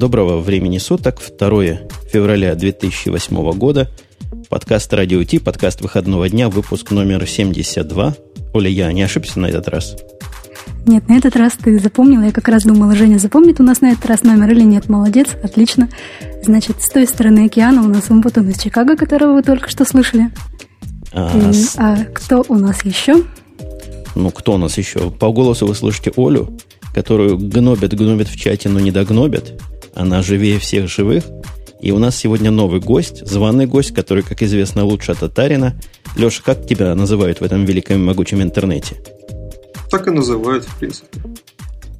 Доброго времени суток, 2 февраля 2008 года. Подкаст «Радио Ти», подкаст выходного дня, выпуск номер 72. Оля, я не ошибся на этот раз? Нет, на этот раз ты запомнила. Я как раз думала, Женя запомнит у нас на этот раз номер или нет. Молодец, отлично. Значит, с той стороны океана у нас Умпутун из Чикаго, которого вы только что слышали. А, И, с... а кто у нас еще? Ну, кто у нас еще? По голосу вы слышите Олю, которую гнобят, гнобят в чате, но не догнобят. Она живее всех живых. И у нас сегодня новый гость, званый гость, который, как известно, лучше татарина. Леша, как тебя называют в этом великом и могучем интернете? Так и называют, в принципе.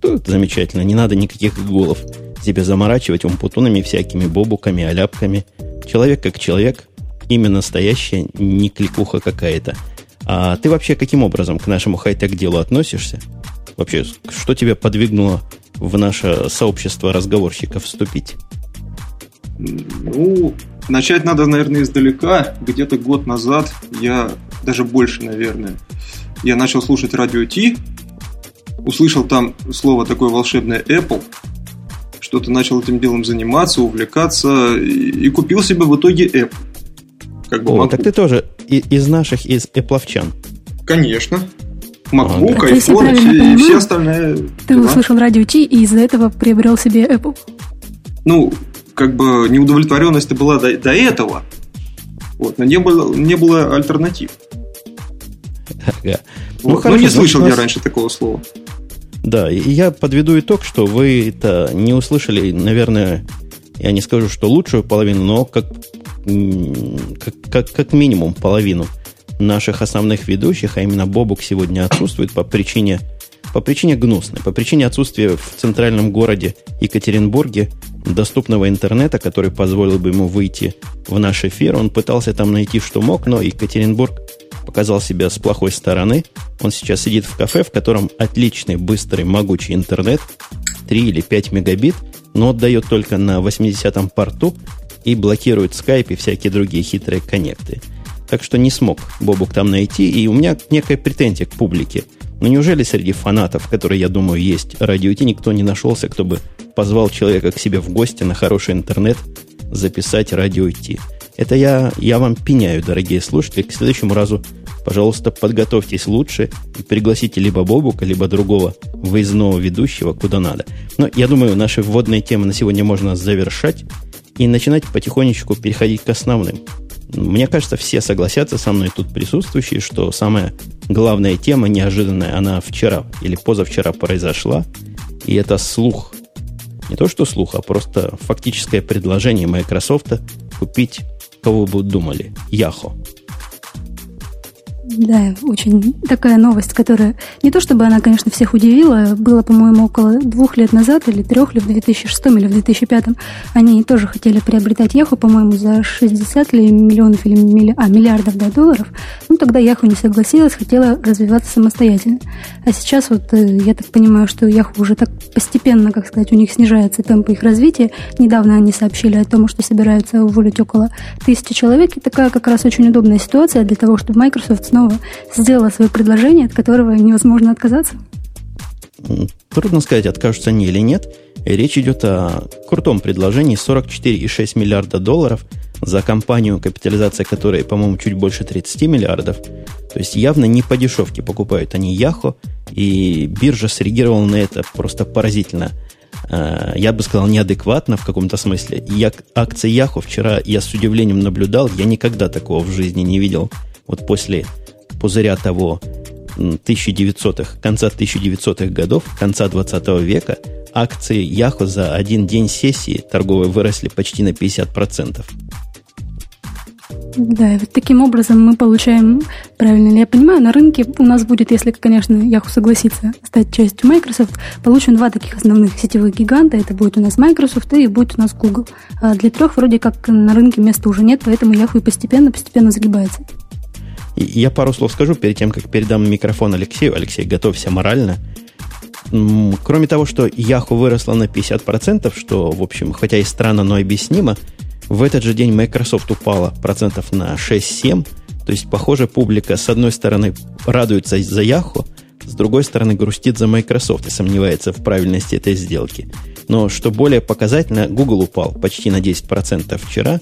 Тут замечательно, не надо никаких голов себе заморачивать умпутунами всякими, бобуками, аляпками. Человек как человек, имя настоящее, не кликуха какая-то. А ты вообще каким образом к нашему хай-тек делу относишься? Вообще, что тебя подвигнуло в наше сообщество разговорщиков вступить? Ну, начать надо, наверное, издалека. Где-то год назад, я даже больше, наверное, я начал слушать радио Ти, услышал там слово такое волшебное Apple, что-то начал этим делом заниматься, увлекаться и, и купил себе в итоге Apple. Как бы О, так ты тоже из наших, из эпловчан. Конечно. MacBook, а, iPhone и, понимаю, все остальные. Ты дела. услышал радио Ти и из-за этого приобрел себе Apple. Ну, как бы неудовлетворенность была до, до этого, вот, но не было, не было альтернатив. Ага. Ну, вот. Ну, хорошо, не слышал нас... я раньше такого слова. Да, и я подведу итог, что вы это не услышали, наверное, я не скажу, что лучшую половину, но как, как, как, как минимум половину наших основных ведущих, а именно Бобук сегодня отсутствует по причине, по причине гнусной, по причине отсутствия в центральном городе Екатеринбурге доступного интернета, который позволил бы ему выйти в наш эфир. Он пытался там найти, что мог, но Екатеринбург показал себя с плохой стороны. Он сейчас сидит в кафе, в котором отличный, быстрый, могучий интернет, 3 или 5 мегабит, но отдает только на 80-м порту и блокирует скайп и всякие другие хитрые коннекты. Так что не смог Бобук там найти, и у меня некая претензия к публике. Но ну, неужели среди фанатов, которые, я думаю, есть радио Ти, никто не нашелся, кто бы позвал человека к себе в гости на хороший интернет записать радио Ти? Это я, я вам пеняю, дорогие слушатели. К следующему разу, пожалуйста, подготовьтесь лучше и пригласите либо Бобука, либо другого выездного ведущего куда надо. Но я думаю, наши вводные темы на сегодня можно завершать и начинать потихонечку переходить к основным. Мне кажется, все согласятся со мной тут присутствующие, что самая главная тема, неожиданная, она вчера или позавчера произошла. И это слух. Не то, что слух, а просто фактическое предложение Microsoft купить, кого бы думали, Яхо. Да, очень такая новость, которая не то чтобы она, конечно, всех удивила, было, по-моему, около двух лет назад или трех, или в 2006 или в 2005 они тоже хотели приобретать Яху, по-моему, за 60 ли миллионов или милли... а, миллиардов да, долларов. Ну, тогда Яху не согласилась, хотела развиваться самостоятельно. А сейчас вот э, я так понимаю, что Яху уже так постепенно, как сказать, у них снижается темп их развития. Недавно они сообщили о том, что собираются уволить около тысячи человек. И такая как раз очень удобная ситуация для того, чтобы Microsoft снова снова сделала свое предложение, от которого невозможно отказаться? Трудно сказать, откажутся они или нет. Речь идет о крутом предложении 44,6 миллиарда долларов за компанию, капитализация которой, по-моему, чуть больше 30 миллиардов. То есть явно не по дешевке покупают они Яхо, и биржа среагировала на это просто поразительно. Э, я бы сказал, неадекватно в каком-то смысле. Я, акции Яхо вчера я с удивлением наблюдал, я никогда такого в жизни не видел. Вот после пузыря того 1900-х, конца 1900-х годов, конца 20 века, акции Яхо за один день сессии торговой выросли почти на 50%. Да, и вот таким образом мы получаем, правильно ли я понимаю, на рынке у нас будет, если, конечно, Yahoo согласится стать частью Microsoft, получим два таких основных сетевых гиганта. Это будет у нас Microsoft и будет у нас Google. А для трех вроде как на рынке места уже нет, поэтому Yahoo постепенно-постепенно загибается. Я пару слов скажу перед тем, как передам микрофон Алексею. Алексей, готовься морально. Кроме того, что Яху выросла на 50%, что, в общем, хотя и странно, но объяснимо, в этот же день Microsoft упала процентов на 6-7. То есть, похоже, публика, с одной стороны, радуется за Яху, с другой стороны, грустит за Microsoft и сомневается в правильности этой сделки. Но что более показательно, Google упал почти на 10% вчера,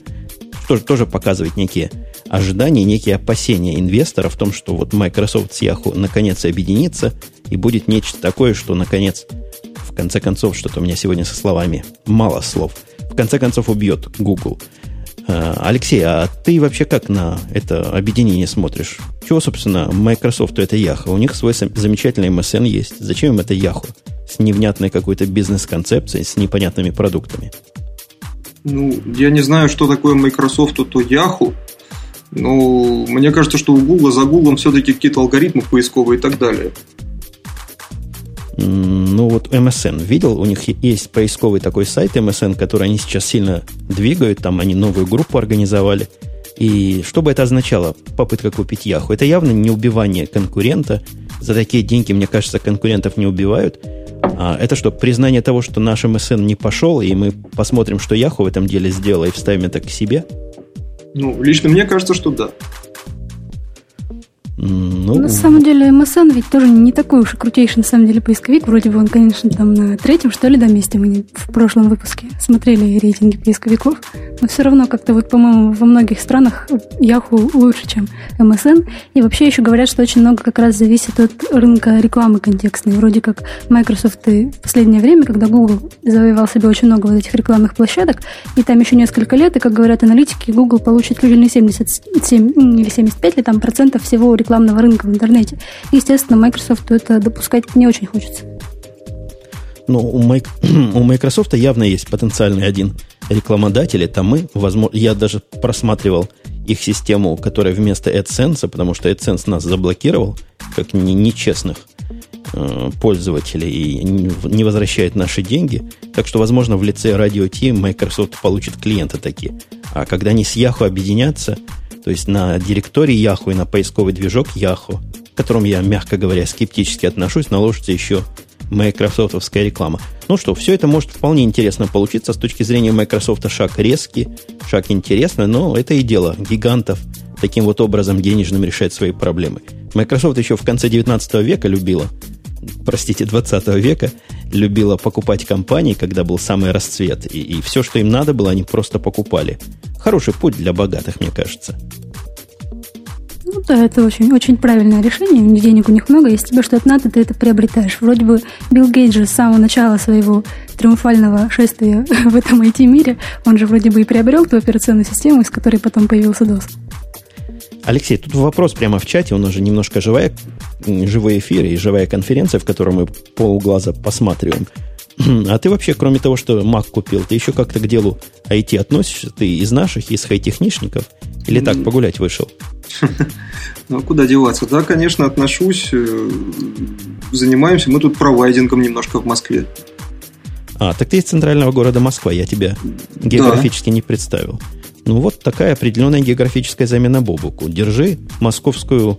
что тоже показывает некие ожидания, некие опасения инвесторов в том, что вот Microsoft с Yahoo наконец объединится и будет нечто такое, что наконец, в конце концов, что-то у меня сегодня со словами мало слов, в конце концов убьет Google. А, Алексей, а ты вообще как на это объединение смотришь? Чего, собственно, Microsoft это Yahoo? У них свой замечательный MSN есть. Зачем им это Yahoo? С невнятной какой-то бизнес-концепцией, с непонятными продуктами. Ну, я не знаю, что такое Microsoft, то Yahoo. Но мне кажется, что у Google за Google все-таки какие-то алгоритмы поисковые и так далее. Ну вот MSN видел, у них есть поисковый такой сайт MSN, который они сейчас сильно двигают, там они новую группу организовали. И что бы это означало, попытка купить Яху? Это явно не убивание конкурента. За такие деньги, мне кажется, конкурентов не убивают. А это что, признание того, что наш MSN не пошел, и мы посмотрим, что Яху в этом деле сделала, и вставим это к себе? Ну, лично мне кажется, что да. Ну, на самом деле, MSN ведь тоже не такой уж и крутейший, на самом деле, поисковик. Вроде бы он, конечно, там на третьем, что ли, да, месте мы в прошлом выпуске смотрели рейтинги поисковиков. Но все равно как-то вот, по-моему, во многих странах Yahoo лучше, чем MSN. И вообще еще говорят, что очень много как раз зависит от рынка рекламы контекстной. Вроде как Microsoft и в последнее время, когда Google завоевал себе очень много вот этих рекламных площадок, и там еще несколько лет, и, как говорят аналитики, Google получит чуть ли не 77 или 75 ли там процентов всего рекламы рекламного рынка в интернете. Естественно, Microsoft это допускать не очень хочется. Ну, у, Майк... у Microsoft явно есть потенциальный один рекламодатель. Это мы. Возможно, я даже просматривал их систему, которая вместо AdSense, потому что AdSense нас заблокировал, как нечестных э, пользователей и не возвращает наши деньги. Так что, возможно, в лице Radio T Microsoft получит клиенты такие. А когда они с Yahoo объединятся, то есть на директории Yahoo и на поисковый движок Yahoo, к которому я, мягко говоря, скептически отношусь, наложится еще майкрософтовская реклама. Ну что, все это может вполне интересно получиться с точки зрения Microsoft шаг резкий, шаг интересный, но это и дело гигантов таким вот образом денежным решать свои проблемы. Microsoft еще в конце 19 века любила, простите, 20 века, любила покупать компании, когда был самый расцвет. И, и все, что им надо было, они просто покупали. Хороший путь для богатых, мне кажется. Ну да, это очень, очень правильное решение. Денег у них много, если тебе что-то надо, ты это приобретаешь. Вроде бы Билл Гейтс же с самого начала своего триумфального шествия в этом IT-мире, он же вроде бы и приобрел ту операционную систему, из которой потом появился DOS. Алексей, тут вопрос прямо в чате, у нас же немножко живая, живой эфир и живая конференция, в которой мы полглаза посматриваем. А ты вообще, кроме того, что Mac купил, ты еще как-то к делу IT относишься? Ты из наших, из хай-техничников? Или так, погулять вышел? Ну, а куда деваться? Да, конечно, отношусь. Э, занимаемся мы тут провайдингом немножко в Москве. А, так ты из центрального города Москва, я тебя географически да. не представил. Ну, вот такая определенная географическая замена Бобуку. Держи московскую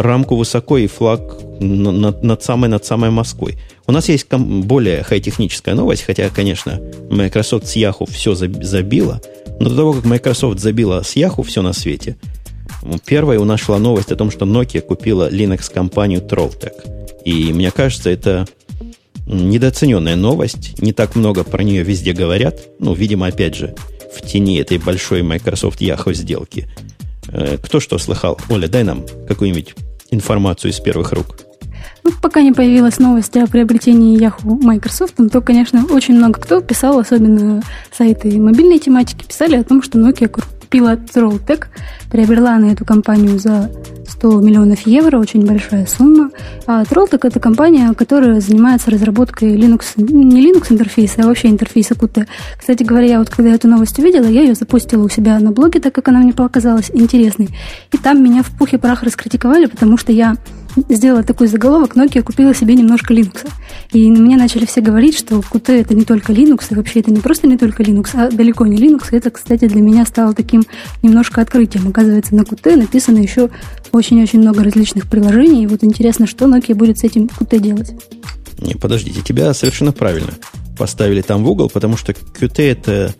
рамку высоко и флаг над, над самой над самой Москвой. У нас есть более хай-техническая новость, хотя, конечно, Microsoft с Yahoo все забила, но до того, как Microsoft забила с Yahoo все на свете, первая у нас шла новость о том, что Nokia купила Linux-компанию Trolltech. И мне кажется, это недооцененная новость. Не так много про нее везде говорят. Ну, видимо, опять же, в тени этой большой Microsoft Yahoo сделки. Э, кто что слыхал? Оля, дай нам какую-нибудь информацию из первых рук. Ну, пока не появилась новость о приобретении Yahoo Microsoft, то, конечно, очень много кто писал, особенно сайты мобильной тематики, писали о том, что Nokia купила Trolltech, приобрела на эту компанию за 100 миллионов евро, очень большая сумма. А Trolltech это компания, которая занимается разработкой Linux, не Linux интерфейса, а вообще интерфейса Qt. Кстати говоря, я вот когда эту новость увидела, я ее запустила у себя на блоге, так как она мне показалась интересной. И там меня в пух и прах раскритиковали, потому что я сделала такой заголовок, Nokia купила себе немножко Linux. И мне начали все говорить, что Qt это не только Linux, и вообще это не просто не только Linux, а далеко не Linux. И это, кстати, для меня стало таким немножко открытием. Оказывается, на Qt написано еще очень-очень много различных приложений. И вот интересно, что Nokia будет с этим Qt делать. Не, подождите, тебя совершенно правильно поставили там в угол, потому что Qt это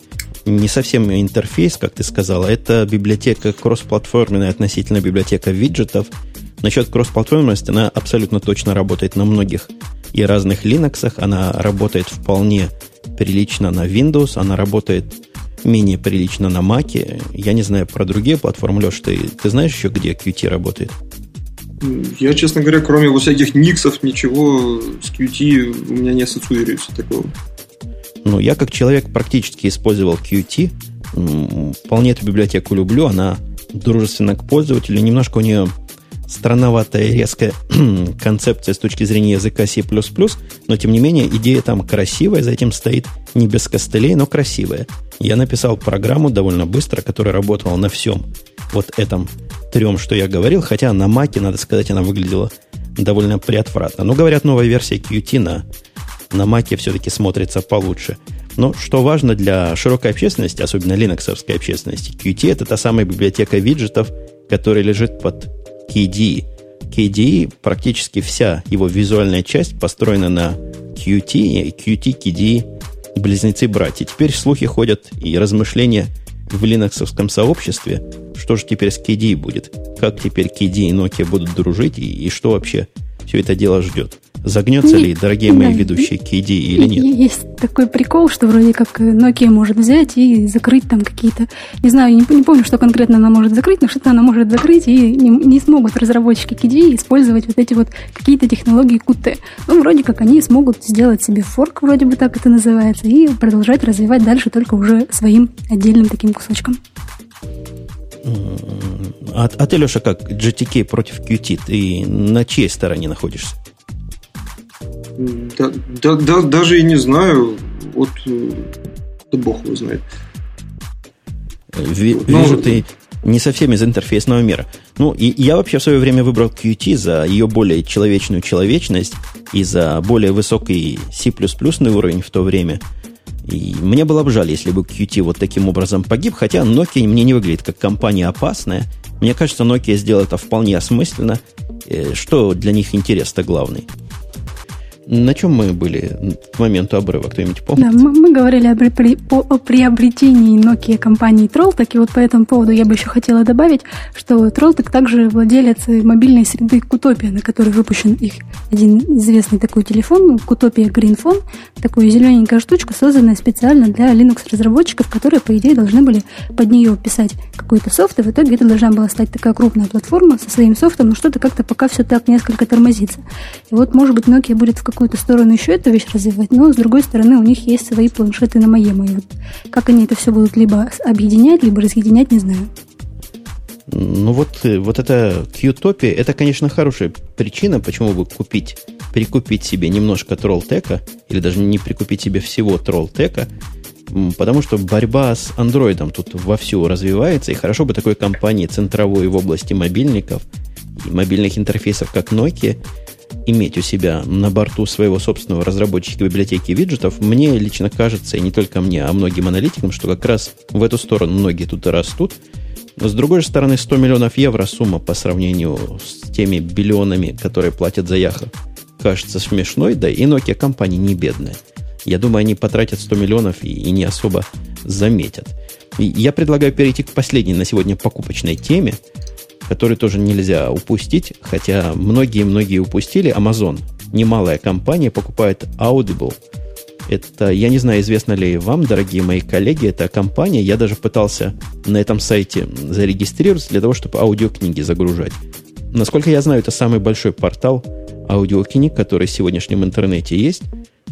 не совсем интерфейс, как ты сказала, это библиотека кроссплатформенная относительно библиотека виджетов. Насчет кроссплатформенности она абсолютно точно работает на многих и разных Linux. Она работает вполне прилично на Windows, она работает менее прилично на Mac. Я не знаю про другие платформы. Леш, ты, ты знаешь еще, где Qt работает? Я, честно говоря, кроме вот всяких никсов, ничего с Qt у меня не ассоциируется такого. Ну, я как человек практически использовал Qt. Вполне эту библиотеку люблю. Она дружественна к пользователю. Немножко у нее странноватая и резкая концепция с точки зрения языка C++, но тем не менее идея там красивая, за этим стоит не без костылей, но красивая. Я написал программу довольно быстро, которая работала на всем вот этом трем, что я говорил, хотя на Маке, надо сказать, она выглядела довольно приотвратно. Но, говорят, новая версия Qt на, на Маке все-таки смотрится получше. Но что важно для широкой общественности, особенно линоксовской общественности, Qt это та самая библиотека виджетов, которая лежит под KDE. KDE, практически вся его визуальная часть построена на Qt, и Qt, KDE близнецы-братья. Теперь слухи ходят и размышления в линоксовском сообществе, что же теперь с KDE будет, как теперь KDE и Nokia будут дружить, и, и что вообще все это дело ждет. Загнется ли, дорогие мои ведущие, KD или нет? Есть такой прикол, что вроде как Nokia может взять и закрыть там какие-то... Не знаю, не, не помню, что конкретно она может закрыть, но что-то она может закрыть, и не, не смогут разработчики KD использовать вот эти вот какие-то технологии Qt. Ну, вроде как они смогут сделать себе форк, вроде бы так это называется, и продолжать развивать дальше только уже своим отдельным таким кусочком. А, а ты, Леша, как GTK против Qt, ты на чьей стороне находишься? Да, да, да, даже и не знаю. Вот э, да бог его знает. Ви, ну, вижу, ты не совсем из интерфейсного мира. Ну, и я вообще в свое время выбрал Qt за ее более человечную человечность и за более высокий C++ уровень в то время. И мне было бы жаль, если бы Qt вот таким образом погиб, хотя Nokia мне не выглядит как компания опасная. Мне кажется, Nokia сделала это вполне осмысленно. Э, что для них интерес-то главный? На чем мы были к моменту обрыва? Кто-нибудь помнит? Да, мы, мы говорили об, при, по, о приобретении Nokia компании Trolltech, и вот по этому поводу я бы еще хотела добавить, что Trolltech также владелец мобильной среды Кутопия, на которой выпущен их один известный такой телефон, Кутопия Greenphone, такая зелененькая штучка, созданная специально для Linux-разработчиков, которые, по идее, должны были под нее писать какой-то софт, и в итоге это должна была стать такая крупная платформа со своим софтом, но что-то как-то пока все так несколько тормозится. И вот, может быть, Nokia будет в какую-то сторону еще эту вещь развивать, но с другой стороны у них есть свои планшеты на моей вот как они это все будут либо объединять, либо разъединять, не знаю. Ну вот, э, вот это Qtopia, это, конечно, хорошая причина, почему бы купить, прикупить себе немножко троллтека, или даже не прикупить себе всего троллтека, потому что борьба с андроидом тут вовсю развивается, и хорошо бы такой компании центровой в области мобильников и мобильных интерфейсов, как Nokia, иметь у себя на борту своего собственного разработчика библиотеки виджетов, мне лично кажется, и не только мне, а многим аналитикам, что как раз в эту сторону многие тут и растут. Но с другой стороны, 100 миллионов евро сумма по сравнению с теми биллионами, которые платят за Яха, кажется смешной, да и Nokia компания не бедная. Я думаю, они потратят 100 миллионов и, и не особо заметят. И я предлагаю перейти к последней на сегодня покупочной теме – который тоже нельзя упустить, хотя многие-многие упустили. Amazon, немалая компания, покупает Audible. Это, я не знаю, известно ли вам, дорогие мои коллеги, это компания, я даже пытался на этом сайте зарегистрироваться для того, чтобы аудиокниги загружать. Насколько я знаю, это самый большой портал аудиокниг, который в сегодняшнем интернете есть.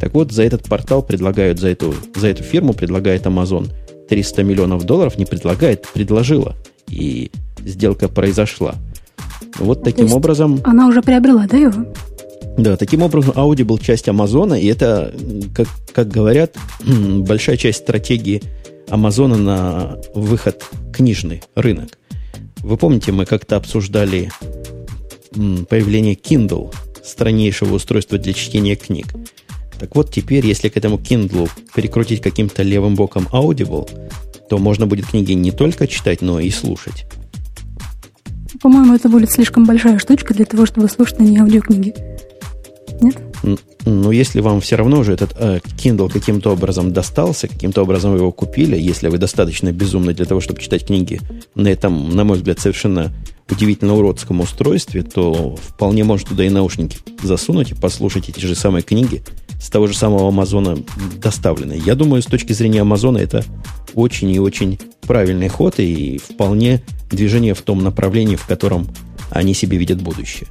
Так вот, за этот портал предлагают, за эту, за эту фирму предлагает Amazon 300 миллионов долларов, не предлагает, предложила. И сделка произошла. Вот таким образом... Она уже приобрела, да, его? Да, таким образом Audi был часть Амазона, и это, как, как говорят, большая часть стратегии Амазона на выход книжный рынок. Вы помните, мы как-то обсуждали появление Kindle, страннейшего устройства для чтения книг. Так вот, теперь, если к этому Kindle перекрутить каким-то левым боком Audible, то можно будет книги не только читать, но и слушать. По-моему, это будет слишком большая штучка для того, чтобы слушать на ней аудиокниги. Нет? Ну, если вам все равно уже этот э, Kindle каким-то образом достался, каким-то образом его купили, если вы достаточно безумны для того, чтобы читать книги на этом, на мой взгляд, совершенно удивительно уродском устройстве, то вполне можно туда и наушники засунуть и послушать эти же самые книги с того же самого Амазона доставлены. Я думаю, с точки зрения Амазона это очень и очень правильный ход и вполне движение в том направлении, в котором они себе видят будущее.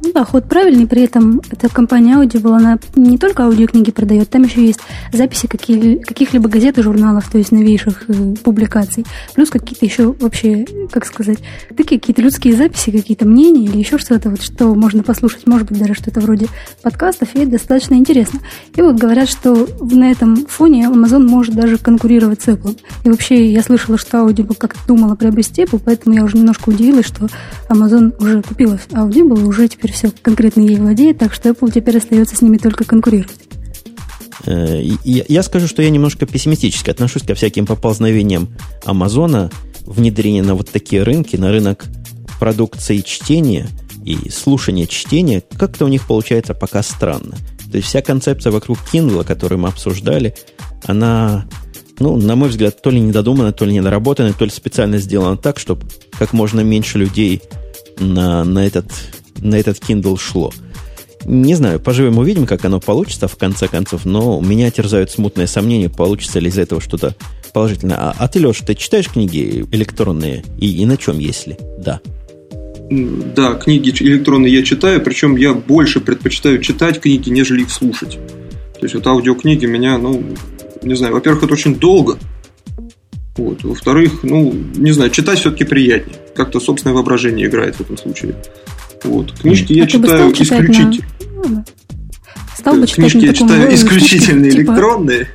Ну да, ход правильный, при этом эта компания Audible, она не только аудиокниги продает, там еще есть записи каких-либо газет и журналов, то есть новейших э, публикаций, плюс какие-то еще вообще, как сказать, такие какие-то людские записи, какие-то мнения или еще что-то, вот, что можно послушать, может быть, даже что-то вроде подкастов, и это достаточно интересно. И вот говорят, что на этом фоне Amazon может даже конкурировать с Apple. И вообще я слышала, что Audible как-то думала приобрести Apple, поэтому я уже немножко удивилась, что Amazon уже купила Audible и уже теперь теперь все конкретно ей владеет, так что Apple теперь остается с ними только конкурировать. Э, я скажу, что я немножко пессимистически отношусь ко всяким поползновениям Амазона, внедрения на вот такие рынки, на рынок продукции чтения и слушания чтения, как-то у них получается пока странно. То есть вся концепция вокруг Kindle, которую мы обсуждали, она, ну, на мой взгляд, то ли недодумана, то ли недоработана, то ли специально сделана так, чтобы как можно меньше людей на, на этот на этот Kindle шло. Не знаю, поживем увидим, как оно получится в конце концов, но меня терзают смутные сомнения, получится ли из этого что-то положительное. А, а ты, Леша, ты читаешь книги электронные? И, и на чем, если? Да. Да, книги электронные я читаю, причем я больше предпочитаю читать книги, нежели их слушать. То есть вот аудиокниги меня, ну, не знаю, во-первых, это очень долго. Вот. Во-вторых, ну, не знаю, читать все-таки приятнее. Как-то собственное воображение играет в этом случае. Вот. Книжки я а читаю исключительно. На... Стал бы читать Книжки я читаю исключительно типа... электронные.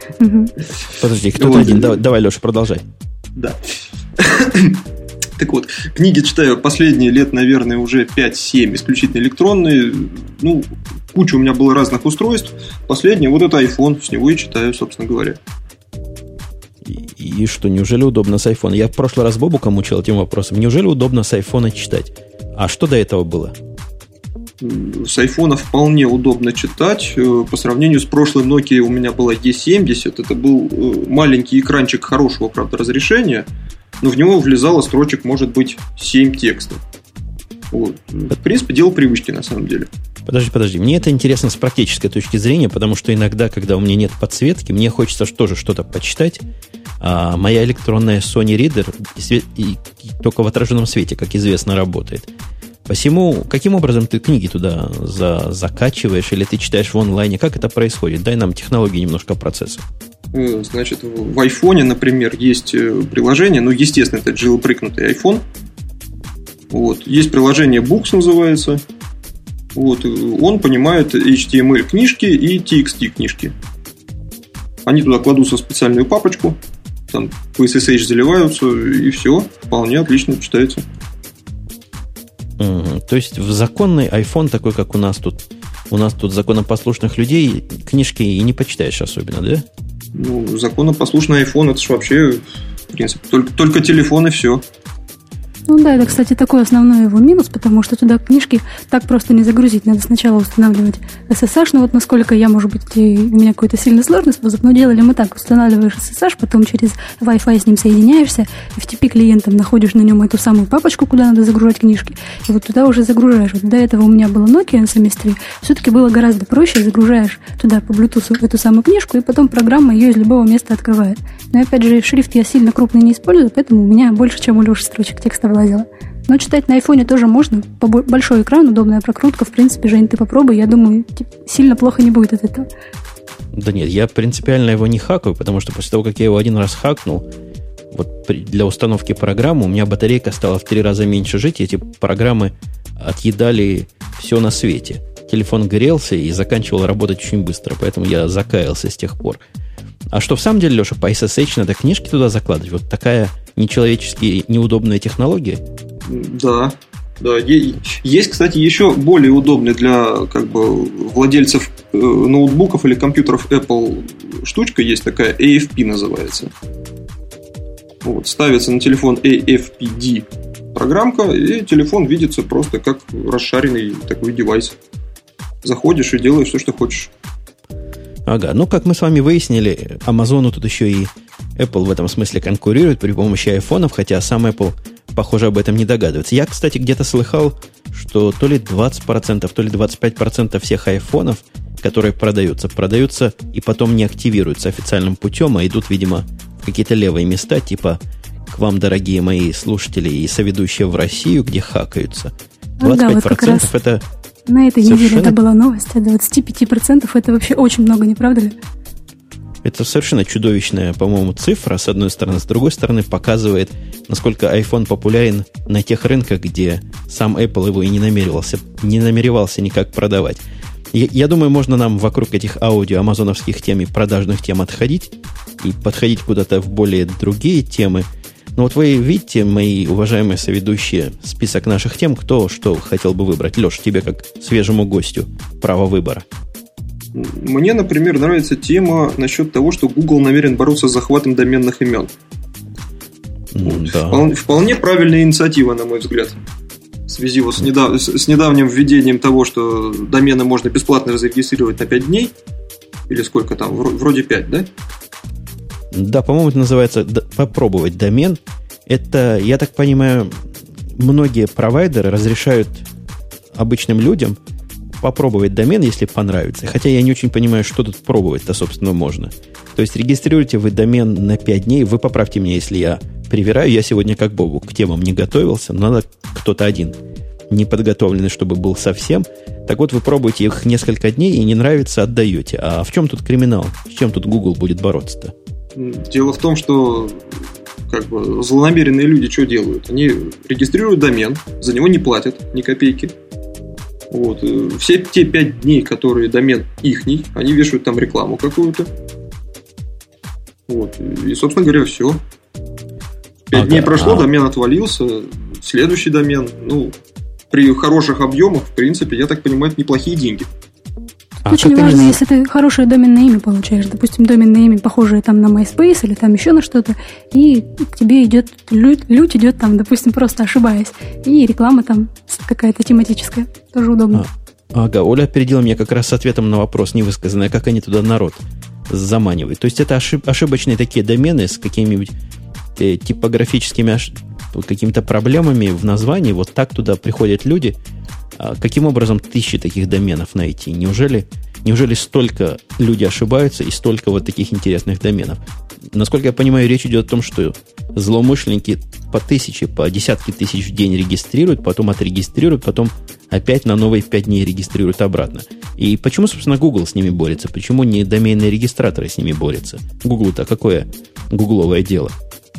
Подожди, кто-то один. Давай, давай, Леша, продолжай. Да. Так вот, книги читаю последние лет, наверное, уже 5-7, исключительно электронные. Ну, куча у меня было разных устройств. Последний вот это iPhone, с него и читаю, собственно говоря. И, и что, неужели удобно с iPhone? Я в прошлый раз Бобука мучил этим вопросом. Неужели удобно с iPhone читать? А что до этого было? С айфона вполне удобно читать. Э, по сравнению с прошлой Nokia у меня была E70. Это был э, маленький экранчик хорошего, правда, разрешения, но в него влезало строчек, может быть, 7 текстов. Вот. В принципе, дело привычки на самом деле. Подожди, подожди. Мне это интересно с практической точки зрения, потому что иногда, когда у меня нет подсветки, мне хочется тоже что-то почитать. А моя электронная Sony Reader и, только в отраженном свете, как известно, работает. Посему, каким образом ты книги туда за, закачиваешь или ты читаешь в онлайне? Как это происходит? Дай нам технологии немножко процесса. Э, значит, в айфоне, например, есть э, приложение, ну, естественно, это jailbreakнутый iPhone. Вот. Есть приложение Books называется. Вот. Он понимает HTML книжки и TXT книжки. Они туда кладутся в специальную папочку, там по SSH заливаются, и все, вполне отлично читается. Mm, то есть в законный iPhone, такой как у нас тут, у нас тут законопослушных людей, книжки и не почитаешь особенно, да? Ну, законопослушный iPhone, это же вообще, в принципе, только, только телефон и все. Ну да, это, кстати, такой основной его минус, потому что туда книжки так просто не загрузить. Надо сначала устанавливать SSH, ну вот насколько я, может быть, у меня какой-то сильно сложный способ, но делали мы так. Устанавливаешь SSH, потом через Wi-Fi с ним соединяешься, FTP клиентом находишь на нем эту самую папочку, куда надо загружать книжки, и вот туда уже загружаешь. Вот до этого у меня было Nokia SMS3, все-таки было гораздо проще, загружаешь туда по Bluetooth эту самую книжку, и потом программа ее из любого места открывает. Но опять же, шрифт я сильно крупный не использую, поэтому у меня больше, чем у Леши строчек текста вылазило. Но читать на айфоне тоже можно. Большой экран, удобная прокрутка. В принципе, Жень, ты попробуй. Я думаю, сильно плохо не будет от этого. Да нет, я принципиально его не хакаю, потому что после того, как я его один раз хакнул, вот для установки программы у меня батарейка стала в три раза меньше жить, и эти программы отъедали все на свете. Телефон грелся и заканчивал работать очень быстро, поэтому я закаялся с тех пор. А что в самом деле, Леша, по SSH надо книжки туда закладывать? Вот такая нечеловечески неудобная технология? Да, да, есть, кстати, еще более удобный для как бы владельцев э, ноутбуков или компьютеров Apple штучка есть такая AFP называется. Вот, ставится на телефон AFPD программка, и телефон видится просто как расшаренный такой девайс. Заходишь и делаешь все, что хочешь. Ага, ну как мы с вами выяснили, Амазону тут еще и Apple в этом смысле конкурирует при помощи айфонов, хотя сам Apple, похоже, об этом не догадывается. Я, кстати, где-то слыхал, что то ли 20%, то ли 25% всех айфонов которые продаются, продаются и потом не активируются официальным путем, а идут, видимо, в какие-то левые места, типа к вам, дорогие мои слушатели и соведущие в Россию, где хакаются. 25% Ну да, вот это На этой неделе Совершенно- это была новость, а 25% это вообще очень много, не правда ли? Это совершенно чудовищная, по-моему, цифра, с одной стороны. С другой стороны, показывает, насколько iPhone популярен на тех рынках, где сам Apple его и не намеревался, не намеревался никак продавать. Я, я думаю, можно нам вокруг этих аудио амазоновских тем и продажных тем отходить и подходить куда-то в более другие темы. Но вот вы видите, мои уважаемые соведущие, список наших тем, кто что хотел бы выбрать. Леш, тебе как свежему гостю право выбора. Мне, например, нравится тема насчет того, что Google намерен бороться с захватом доменных имен. Вот. Да. Вполне, вполне правильная инициатива, на мой взгляд. В связи вот с, недав- с- недавним введением того, что домены можно бесплатно зарегистрировать на 5 дней. Или сколько там? Вро- Вроде 5, да? Да, по-моему, это называется попробовать домен. Это, я так понимаю, многие провайдеры разрешают обычным людям попробовать домен, если понравится. Хотя я не очень понимаю, что тут пробовать-то, собственно, можно. То есть регистрируете вы домен на 5 дней. Вы поправьте меня, если я привираю. Я сегодня как Богу к темам не готовился. но Надо кто-то один неподготовленный, чтобы был совсем. Так вот, вы пробуете их несколько дней и не нравится, отдаете. А в чем тут криминал? С чем тут Google будет бороться-то? Дело в том, что как бы, злонамеренные люди что делают? Они регистрируют домен, за него не платят ни копейки. Вот. э, Все те пять дней, которые домен ихний, они вешают там рекламу какую-то. Вот. И, собственно говоря, все. Пять Ага, дней прошло, а- домен отвалился, следующий домен, ну, при хороших объемах, в принципе, я так понимаю, это неплохие деньги. А Очень важно, если ты хорошее доменное имя получаешь. Допустим, доменное имя похожее там на MySpace или там еще на что-то, и к тебе идет лю- лють идет там, допустим, просто ошибаясь. И реклама там какая-то тематическая. Тоже удобно. А, ага, Оля опередила меня как раз с ответом на вопрос невысказанный, как они туда народ заманивают. То есть это ошиб- ошибочные такие домены с какими-нибудь э, типографическими какими-то проблемами в названии. Вот так туда приходят люди. А каким образом тысячи таких доменов найти? Неужели, неужели столько люди ошибаются и столько вот таких интересных доменов? Насколько я понимаю, речь идет о том, что злоумышленники по тысяче, по десятки тысяч в день регистрируют, потом отрегистрируют, потом опять на новые пять дней регистрируют обратно. И почему, собственно, Google с ними борется? Почему не доменные регистраторы с ними борются? Google-то какое гугловое дело?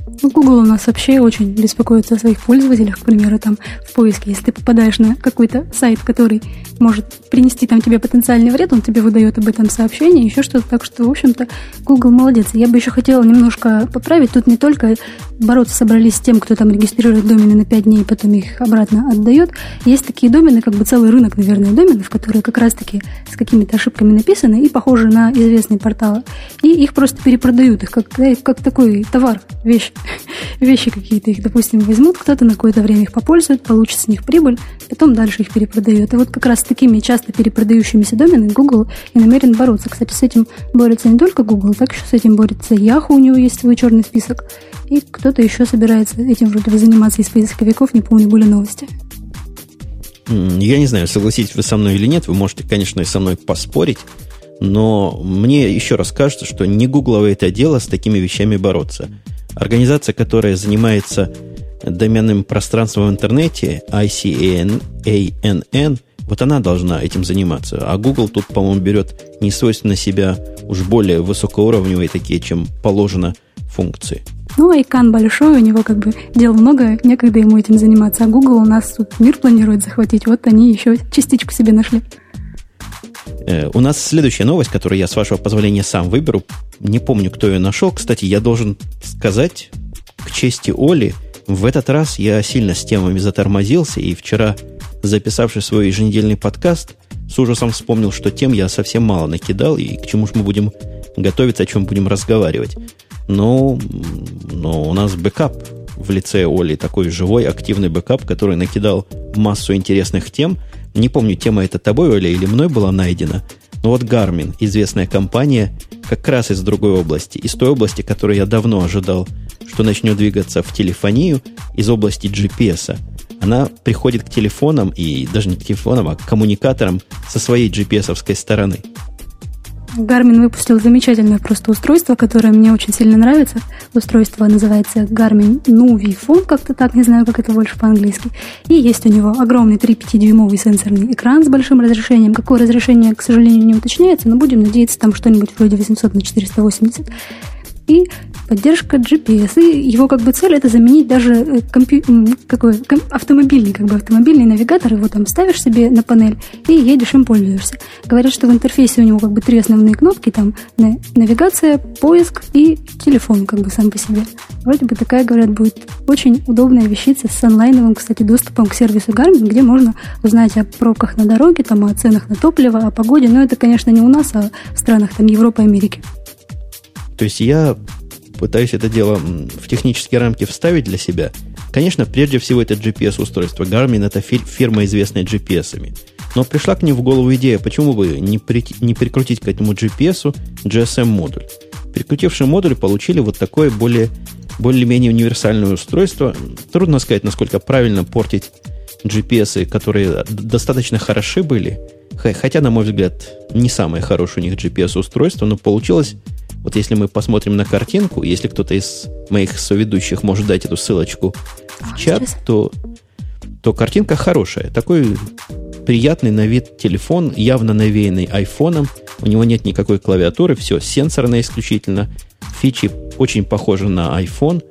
Ну, Google у нас вообще очень беспокоится о своих пользователях, к примеру, там в поиске. Если ты попадаешь на какой-то сайт, который может принести там тебе потенциальный вред, он тебе выдает об этом сообщение, еще что-то. Так что, в общем-то, Google молодец. Я бы еще хотела немножко поправить. Тут не только бороться собрались с тем, кто там регистрирует домены на 5 дней и потом их обратно отдает. Есть такие домены, как бы целый рынок, наверное, доменов, которые как раз-таки с какими-то ошибками написаны и похожи на известные порталы. И их просто перепродают, их как, э, как такой товар, вещь. Вещи какие-то их, допустим, возьмут, кто-то на какое-то время их попользует, получит с них прибыль, потом дальше их перепродает. И вот как раз с такими часто перепродающимися доменами Google и намерен бороться. Кстати, с этим борется не только Google, так еще с этим борется Yahoo, у него есть свой черный список. И кто-то еще собирается этим вроде бы заниматься из поисковиков, не помню, были новости. Я не знаю, согласитесь вы со мной или нет, вы можете, конечно, и со мной поспорить, но мне еще раз кажется, что не гугловое это дело с такими вещами бороться. Организация, которая занимается доменным пространством в интернете, ICANN, вот она должна этим заниматься. А Google тут, по-моему, берет не свойственно себя уж более высокоуровневые такие, чем положено функции. Ну, Айкан большой, у него как бы дел много, некогда ему этим заниматься. А Google у нас тут мир планирует захватить, вот они еще частичку себе нашли. Э, У нас следующая новость, которую я, с вашего позволения, сам выберу. Не помню, кто ее нашел. Кстати, я должен сказать, к чести Оли, в этот раз я сильно с темами затормозился, и вчера, записавший свой еженедельный подкаст, с ужасом вспомнил, что тем я совсем мало накидал, и к чему же мы будем готовиться, о чем будем разговаривать. Но, но у нас бэкап в лице Оли, такой живой, активный бэкап, который накидал массу интересных тем. Не помню, тема это тобой, Оля, или мной была найдена. Но вот Garmin, известная компания, как раз из другой области. Из той области, которую я давно ожидал, что начнет двигаться в телефонию, из области GPS. Она приходит к телефонам, и даже не к телефонам, а к коммуникаторам со своей GPS-овской стороны. Garmin выпустил замечательное просто устройство, которое мне очень сильно нравится. Устройство называется Garmin Nuvi Phone, как-то так, не знаю, как это больше по-английски. И есть у него огромный 3,5-дюймовый сенсорный экран с большим разрешением. Какое разрешение, к сожалению, не уточняется, но будем надеяться, там что-нибудь вроде 800 на 480 и поддержка GPS. И его как бы цель это заменить даже э, компью... какой, ком... автомобильный, как бы автомобильный навигатор. Его там ставишь себе на панель и едешь им пользуешься. Говорят, что в интерфейсе у него как бы три основные кнопки. Там навигация, поиск и телефон как бы сам по себе. Вроде бы такая, говорят, будет очень удобная вещица с онлайновым, кстати, доступом к сервису Garmin, где можно узнать о пробках на дороге, там, о ценах на топливо, о погоде. Но это, конечно, не у нас, а в странах там Европы и Америки. То есть я пытаюсь это дело в технические рамки вставить для себя. Конечно, прежде всего это GPS-устройство. Garmin это фирма, известная GPS-ами. Но пришла к ним в голову идея, почему бы не, при, не прикрутить к этому GPS GSM-модуль. Прикрутивший модуль получили вот такое более, более-менее универсальное устройство. Трудно сказать, насколько правильно портить GPS, которые достаточно хороши были. Хотя, на мой взгляд, не самое хорошее у них GPS-устройство, но получилось вот если мы посмотрим на картинку, если кто-то из моих соведущих может дать эту ссылочку в чат, то, то картинка хорошая. Такой приятный на вид телефон, явно навеянный айфоном. У него нет никакой клавиатуры, все сенсорное исключительно. Фичи очень похожи на iPhone.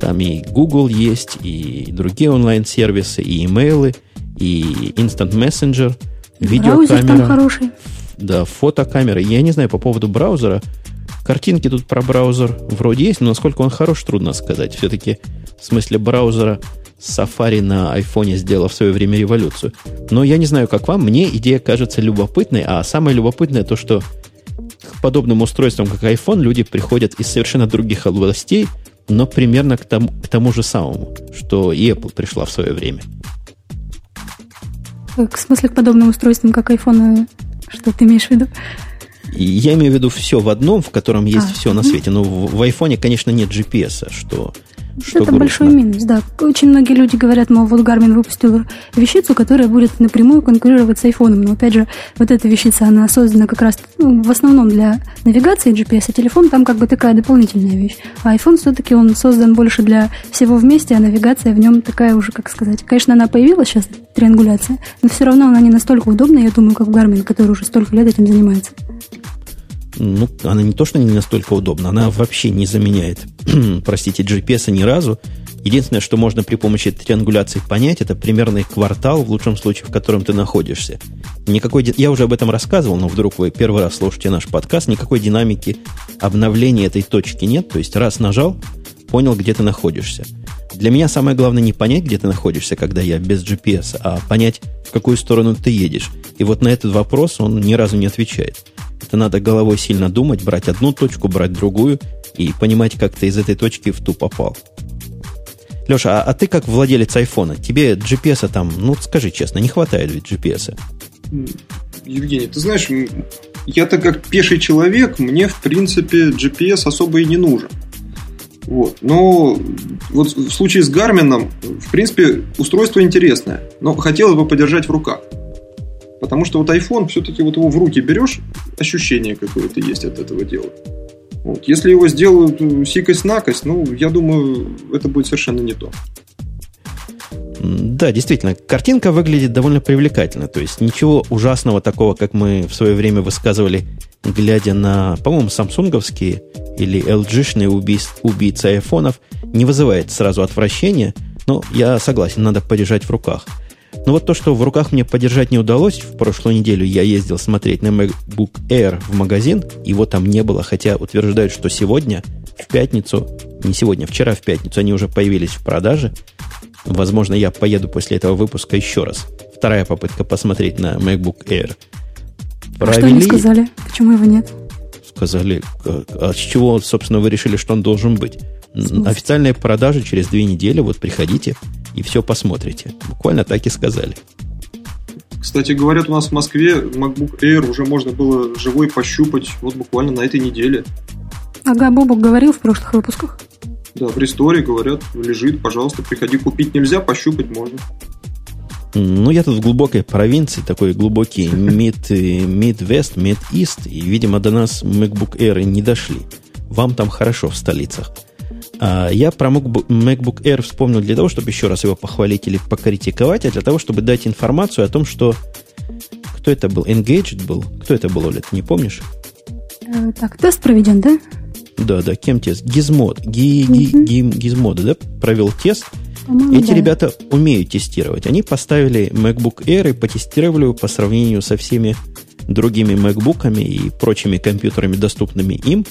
Там и Google есть, и другие онлайн-сервисы, и имейлы, и Instant Messenger, видеокамера. там хороший. Да, фотокамера. Я не знаю по поводу браузера. Картинки тут про браузер вроде есть, но насколько он хорош, трудно сказать. Все-таки в смысле браузера Safari на айфоне сделал в свое время революцию. Но я не знаю, как вам, мне идея кажется любопытной, а самое любопытное то, что к подобным устройствам, как iPhone, люди приходят из совершенно других областей, но примерно к тому, к тому же самому, что и Apple пришла в свое время. В смысле, к подобным устройствам, как iPhone, что ты имеешь в виду? Я имею в виду все в одном, в котором есть а, все на свете. Но в, в айфоне, конечно, нет GPS, что что это грустно. большой минус, да. Очень многие люди говорят, мол, вот Garmin выпустил вещицу, которая будет напрямую конкурировать с iPhone. Но опять же, вот эта вещица, она создана как раз ну, в основном для навигации GPS, а телефон там как бы такая дополнительная вещь. А iPhone все-таки он создан больше для всего вместе, а навигация в нем такая уже, как сказать. Конечно, она появилась сейчас, триангуляция, но все равно она не настолько удобная, я думаю, как Garmin, который уже столько лет этим занимается ну, она не то, что не настолько удобна, она вообще не заменяет, простите, GPS ни разу. Единственное, что можно при помощи триангуляции понять, это примерный квартал, в лучшем случае, в котором ты находишься. Никакой, я уже об этом рассказывал, но вдруг вы первый раз слушаете наш подкаст, никакой динамики обновления этой точки нет. То есть раз нажал, понял, где ты находишься. Для меня самое главное не понять, где ты находишься, когда я без GPS, а понять, в какую сторону ты едешь. И вот на этот вопрос он ни разу не отвечает. Это надо головой сильно думать, брать одну точку, брать другую и понимать, как ты из этой точки в ту попал. Леша, а, а ты как владелец айфона, тебе GPS там, ну скажи честно, не хватает ведь GPS? Евгений, ты знаешь, я-то как пеший человек, мне в принципе GPS особо и не нужен. Вот. Но вот в случае с Гармином, в принципе, устройство интересное, но хотелось бы подержать в руках. Потому что вот iPhone, все-таки вот его в руки берешь, ощущение какое-то есть от этого дела. Вот. Если его сделают э, сикость-накость, ну, я думаю, это будет совершенно не то. Да, действительно, картинка выглядит довольно привлекательно. То есть ничего ужасного такого, как мы в свое время высказывали, глядя на, по-моему, самсунговские или LG-шные убийц, убийцы айфонов, не вызывает сразу отвращения. Но я согласен, надо подержать в руках – но вот то, что в руках мне подержать не удалось, в прошлую неделю я ездил смотреть на MacBook Air в магазин, его там не было, хотя утверждают, что сегодня, в пятницу, не сегодня, вчера в пятницу, они уже появились в продаже. Возможно, я поеду после этого выпуска еще раз. Вторая попытка посмотреть на MacBook Air. Провели... А что они сказали? Почему его нет? Сказали, а с чего, собственно, вы решили, что он должен быть? Официальные продажи через две недели, вот приходите и все посмотрите. Буквально так и сказали. Кстати, говорят, у нас в Москве MacBook Air уже можно было живой пощупать вот буквально на этой неделе. Ага, Бобок говорил в прошлых выпусках. Да, в Ресторе говорят, лежит, пожалуйста, приходи купить нельзя, пощупать можно. Ну, я тут в глубокой провинции, такой глубокий mid, Mid-West, Mid-East, и, видимо, до нас MacBook Air не дошли. Вам там хорошо в столицах. А я про MacBook, Air вспомнил для того, чтобы еще раз его похвалить или покритиковать, а для того, чтобы дать информацию о том, что... Кто это был? Engaged был? Кто это был, Оля, ты не помнишь? Э, так, тест проведен, да? Да, да, кем тест? Гизмод. Ги, ги, ги, гизмода, да, провел тест. Эти да. ребята умеют тестировать. Они поставили MacBook Air и потестировали его по сравнению со всеми другими MacBook'ами и прочими компьютерами, доступными им.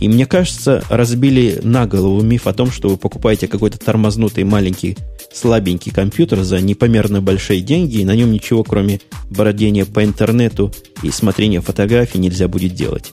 И мне кажется, разбили на голову миф о том, что вы покупаете какой-то тормознутый маленький слабенький компьютер за непомерно большие деньги, и на нем ничего, кроме бродения по интернету и смотрения фотографий, нельзя будет делать.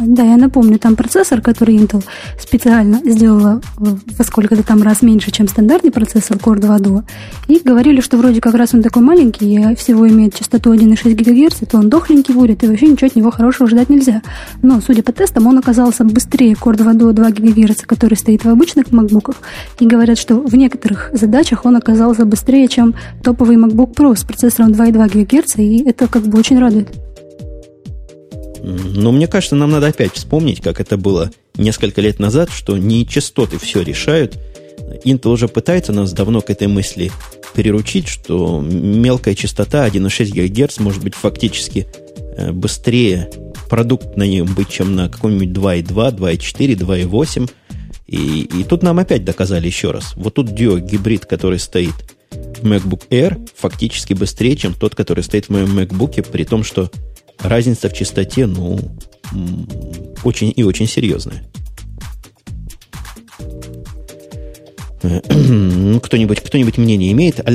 Да, я напомню, там процессор, который Intel специально сделала во сколько-то там раз меньше, чем стандартный процессор Core 2 Duo. И говорили, что вроде как раз он такой маленький, и всего имеет частоту 1,6 ГГц, то он дохленький будет, и вообще ничего от него хорошего ждать нельзя. Но, судя по тестам, он оказался быстрее Core 2 Duo 2 ГГц, который стоит в обычных MacBook. И говорят, что в некоторых задачах он оказался быстрее, чем топовый MacBook Pro с процессором 2,2 ГГц, и это как бы очень радует. Но мне кажется, нам надо опять вспомнить, как это было несколько лет назад, что не частоты все решают. Intel уже пытается нас давно к этой мысли переручить, что мелкая частота 1,6 ГГц может быть фактически э, быстрее продукт на нем быть, чем на каком-нибудь 2.2, 2.4, 2.8. И, и тут нам опять доказали еще раз. Вот тут Duo гибрид, который стоит в MacBook Air, фактически быстрее, чем тот, который стоит в моем MacBook, при том, что разница в частоте, ну, очень и очень серьезная. Ну, кто-нибудь, кто-нибудь мнение имеет? А,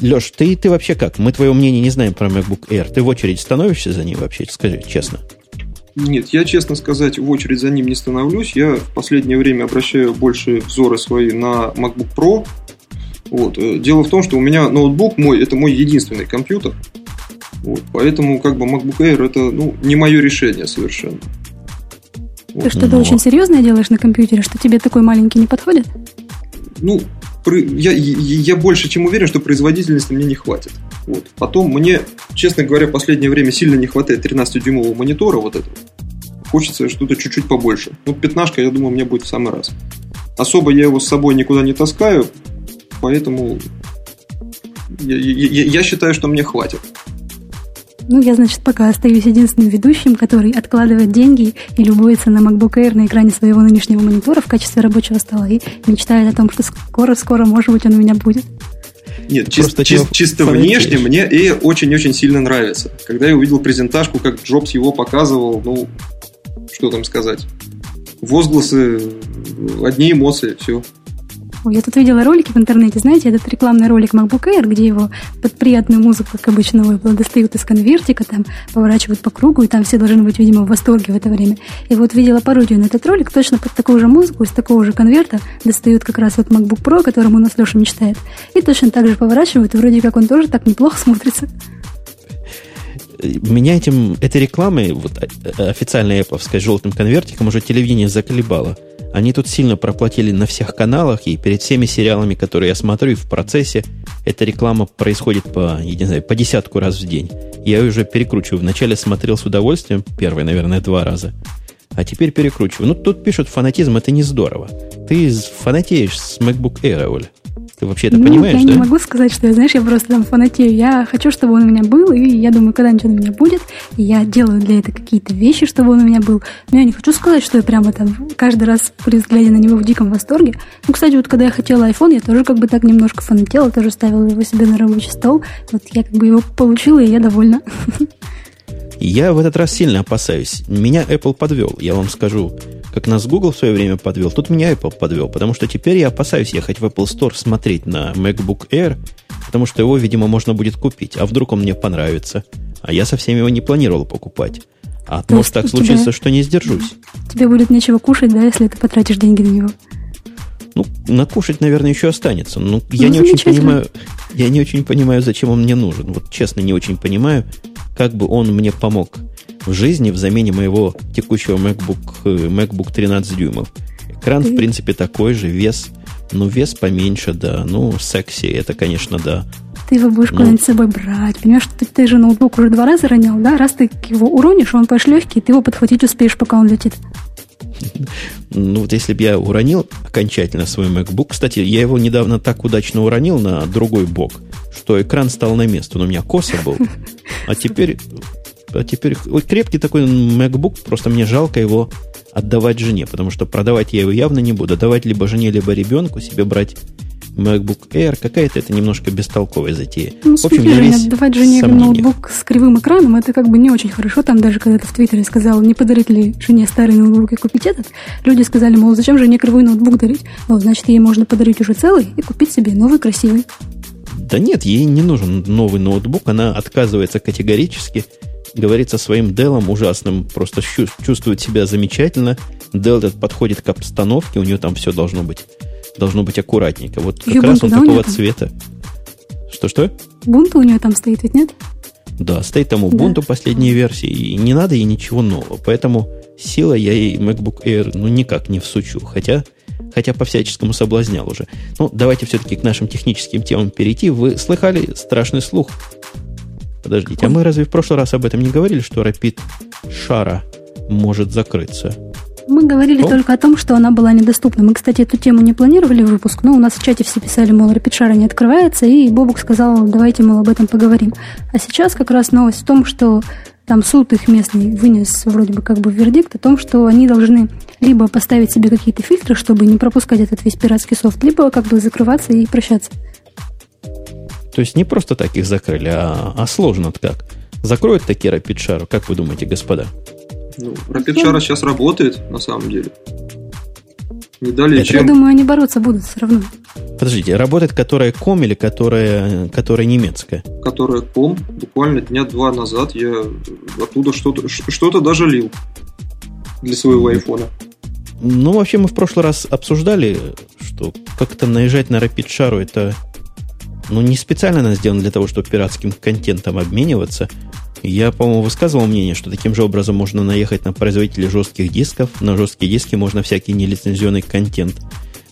Леш, ты, ты вообще как? Мы твоего мнения не знаем про MacBook Air. Ты в очередь становишься за ним вообще? Скажи честно. Нет, я, честно сказать, в очередь за ним не становлюсь. Я в последнее время обращаю больше взоры свои на MacBook Pro. Вот. Э, дело в том, что у меня ноутбук мой, это мой единственный компьютер. Вот, поэтому как бы MacBook Air это ну, не мое решение совершенно. Ты вот. что-то Но... очень серьезное делаешь на компьютере, что тебе такой маленький не подходит? Ну, я, я больше чем уверен, что производительности мне не хватит. Вот. Потом мне, честно говоря, в последнее время сильно не хватает 13-дюймового монитора вот этого. Хочется что-то чуть-чуть побольше. Ну, пятнашка, я думаю, мне будет в самый раз. Особо я его с собой никуда не таскаю, поэтому я, я, я считаю, что мне хватит. Ну, я, значит, пока остаюсь единственным ведущим, который откладывает деньги и любуется на MacBook Air на экране своего нынешнего монитора в качестве рабочего стола и мечтает о том, что скоро-скоро, может быть, он у меня будет. Нет, чисто, чисто, чисто внешне мне Air очень-очень сильно нравится. Когда я увидел презентажку, как Джобс его показывал, ну, что там сказать. Возгласы, одни эмоции, все. Ой, я тут видела ролики в интернете, знаете, этот рекламный ролик MacBook Air, где его под приятную музыку, как обычно, выпало, достают из конвертика, там поворачивают по кругу, и там все должны быть, видимо, в восторге в это время. И вот видела пародию на этот ролик, точно под такую же музыку, из такого же конверта достают как раз вот MacBook Pro, о котором у нас Леша мечтает, и точно так же поворачивают, и вроде как он тоже так неплохо смотрится меня этим, этой рекламой, вот официальной Apple желтым конвертиком уже телевидение заколебало. Они тут сильно проплатили на всех каналах, и перед всеми сериалами, которые я смотрю, и в процессе эта реклама происходит по, я не знаю, по десятку раз в день. Я ее уже перекручиваю. Вначале смотрел с удовольствием, первый, наверное, два раза. А теперь перекручиваю. Ну, тут пишут, фанатизм это не здорово. Ты фанатеешь с MacBook Air, Оля. Ты вообще это ну, понимаешь, я да? не могу сказать, что, знаешь, я просто там фанатею. Я хочу, чтобы он у меня был, и я думаю, когда-нибудь он у меня будет. И я делаю для этого какие-то вещи, чтобы он у меня был. Но я не хочу сказать, что я прямо там каждый раз при взгляде на него в диком восторге. Ну, кстати, вот когда я хотела iPhone, я тоже как бы так немножко фанатела, тоже ставила его себе на рабочий стол. Вот я как бы его получила, и я довольна. Я в этот раз сильно опасаюсь. Меня Apple подвел, я вам скажу как нас Google в свое время подвел, тут меня Apple подвел, потому что теперь я опасаюсь ехать в Apple Store смотреть на MacBook Air, потому что его, видимо, можно будет купить. А вдруг он мне понравится? А я совсем его не планировал покупать. А То может так случится, тебя... что не сдержусь. Тебе будет нечего кушать, да, если ты потратишь деньги на него? Ну, накушать, наверное, еще останется. Ну, я ну, не очень понимаю, я не очень понимаю, зачем он мне нужен. Вот честно, не очень понимаю, как бы он мне помог в жизни в замене моего текущего MacBook, э, MacBook 13 дюймов. Экран, в принципе, такой же, вес, ну, вес поменьше, да, ну, секси, это, конечно, да. ты его будешь ну. куда-нибудь с собой брать. Понимаешь, ты, ты же ноутбук уже два раза ронял, да? Раз ты его уронишь, он пойдешь легкий, ты его подхватить успеешь, пока он летит. Ну, вот если бы я уронил окончательно свой MacBook, кстати, я его недавно так удачно уронил на другой бок, что экран стал на место. Он у меня косо был. А теперь, а теперь вот крепкий такой MacBook, просто мне жалко его отдавать жене, потому что продавать я его явно не буду. Давать либо жене, либо ребенку, себе брать MacBook Air, какая-то это немножко бестолковая затея. Ну, в общем, Женя, отдавать жене сомнения. ноутбук с кривым экраном, это как бы не очень хорошо. Там даже когда-то в Твиттере сказал, не подарить ли жене старый ноутбук и купить этот, люди сказали, мол, зачем жене кривой ноутбук дарить? Ну, значит, ей можно подарить уже целый и купить себе новый красивый. Да нет, ей не нужен новый ноутбук, она отказывается категорически, говорит со своим Делом ужасным, просто чувствует себя замечательно. Dell этот подходит к обстановке, у нее там все должно быть должно быть аккуратненько. Вот как раз он такого цвета. Что-что? Бунту у нее там стоит, ведь нет? Да, стоит там Ubuntu да. последней версии, и не надо ей ничего нового. Поэтому сила я ей MacBook Air ну никак не всучу, хотя, хотя по-всяческому соблазнял уже. Ну, давайте все-таки к нашим техническим темам перейти. Вы слыхали страшный слух? Подождите, а мы разве в прошлый раз об этом не говорили, что Rapid Шара может закрыться? Мы говорили ну? только о том, что она была недоступна. Мы, кстати, эту тему не планировали в выпуск, но у нас в чате все писали, мол, рапидшара не открывается, и Бобук сказал, давайте, мол, об этом поговорим. А сейчас как раз новость в том, что там суд их местный вынес вроде бы как бы вердикт о том, что они должны либо поставить себе какие-то фильтры, чтобы не пропускать этот весь пиратский софт, либо как бы закрываться и прощаться. То есть не просто так их закрыли, а, а сложно как. Закроют такие рапидшару, как вы думаете, господа? Ну, Rapid сейчас работает, на самом деле. Не далее, чем... Я думаю, они бороться будут все равно. Подождите, работает которая ком или которая, которая немецкая? Которая ком. Буквально дня два назад я оттуда что-то что даже лил для своего айфона. Ну, вообще, мы в прошлый раз обсуждали, что как-то наезжать на Rapid это ну, не специально она сделана для того, чтобы пиратским контентом обмениваться – я, по-моему, высказывал мнение, что таким же образом можно наехать на производителей жестких дисков. На жесткие диски можно всякий нелицензионный контент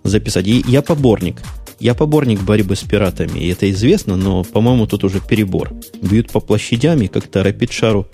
записать. И я поборник. Я поборник борьбы с пиратами. И это известно, но, по-моему, тут уже перебор. Бьют по площадям и как-то рапид-шару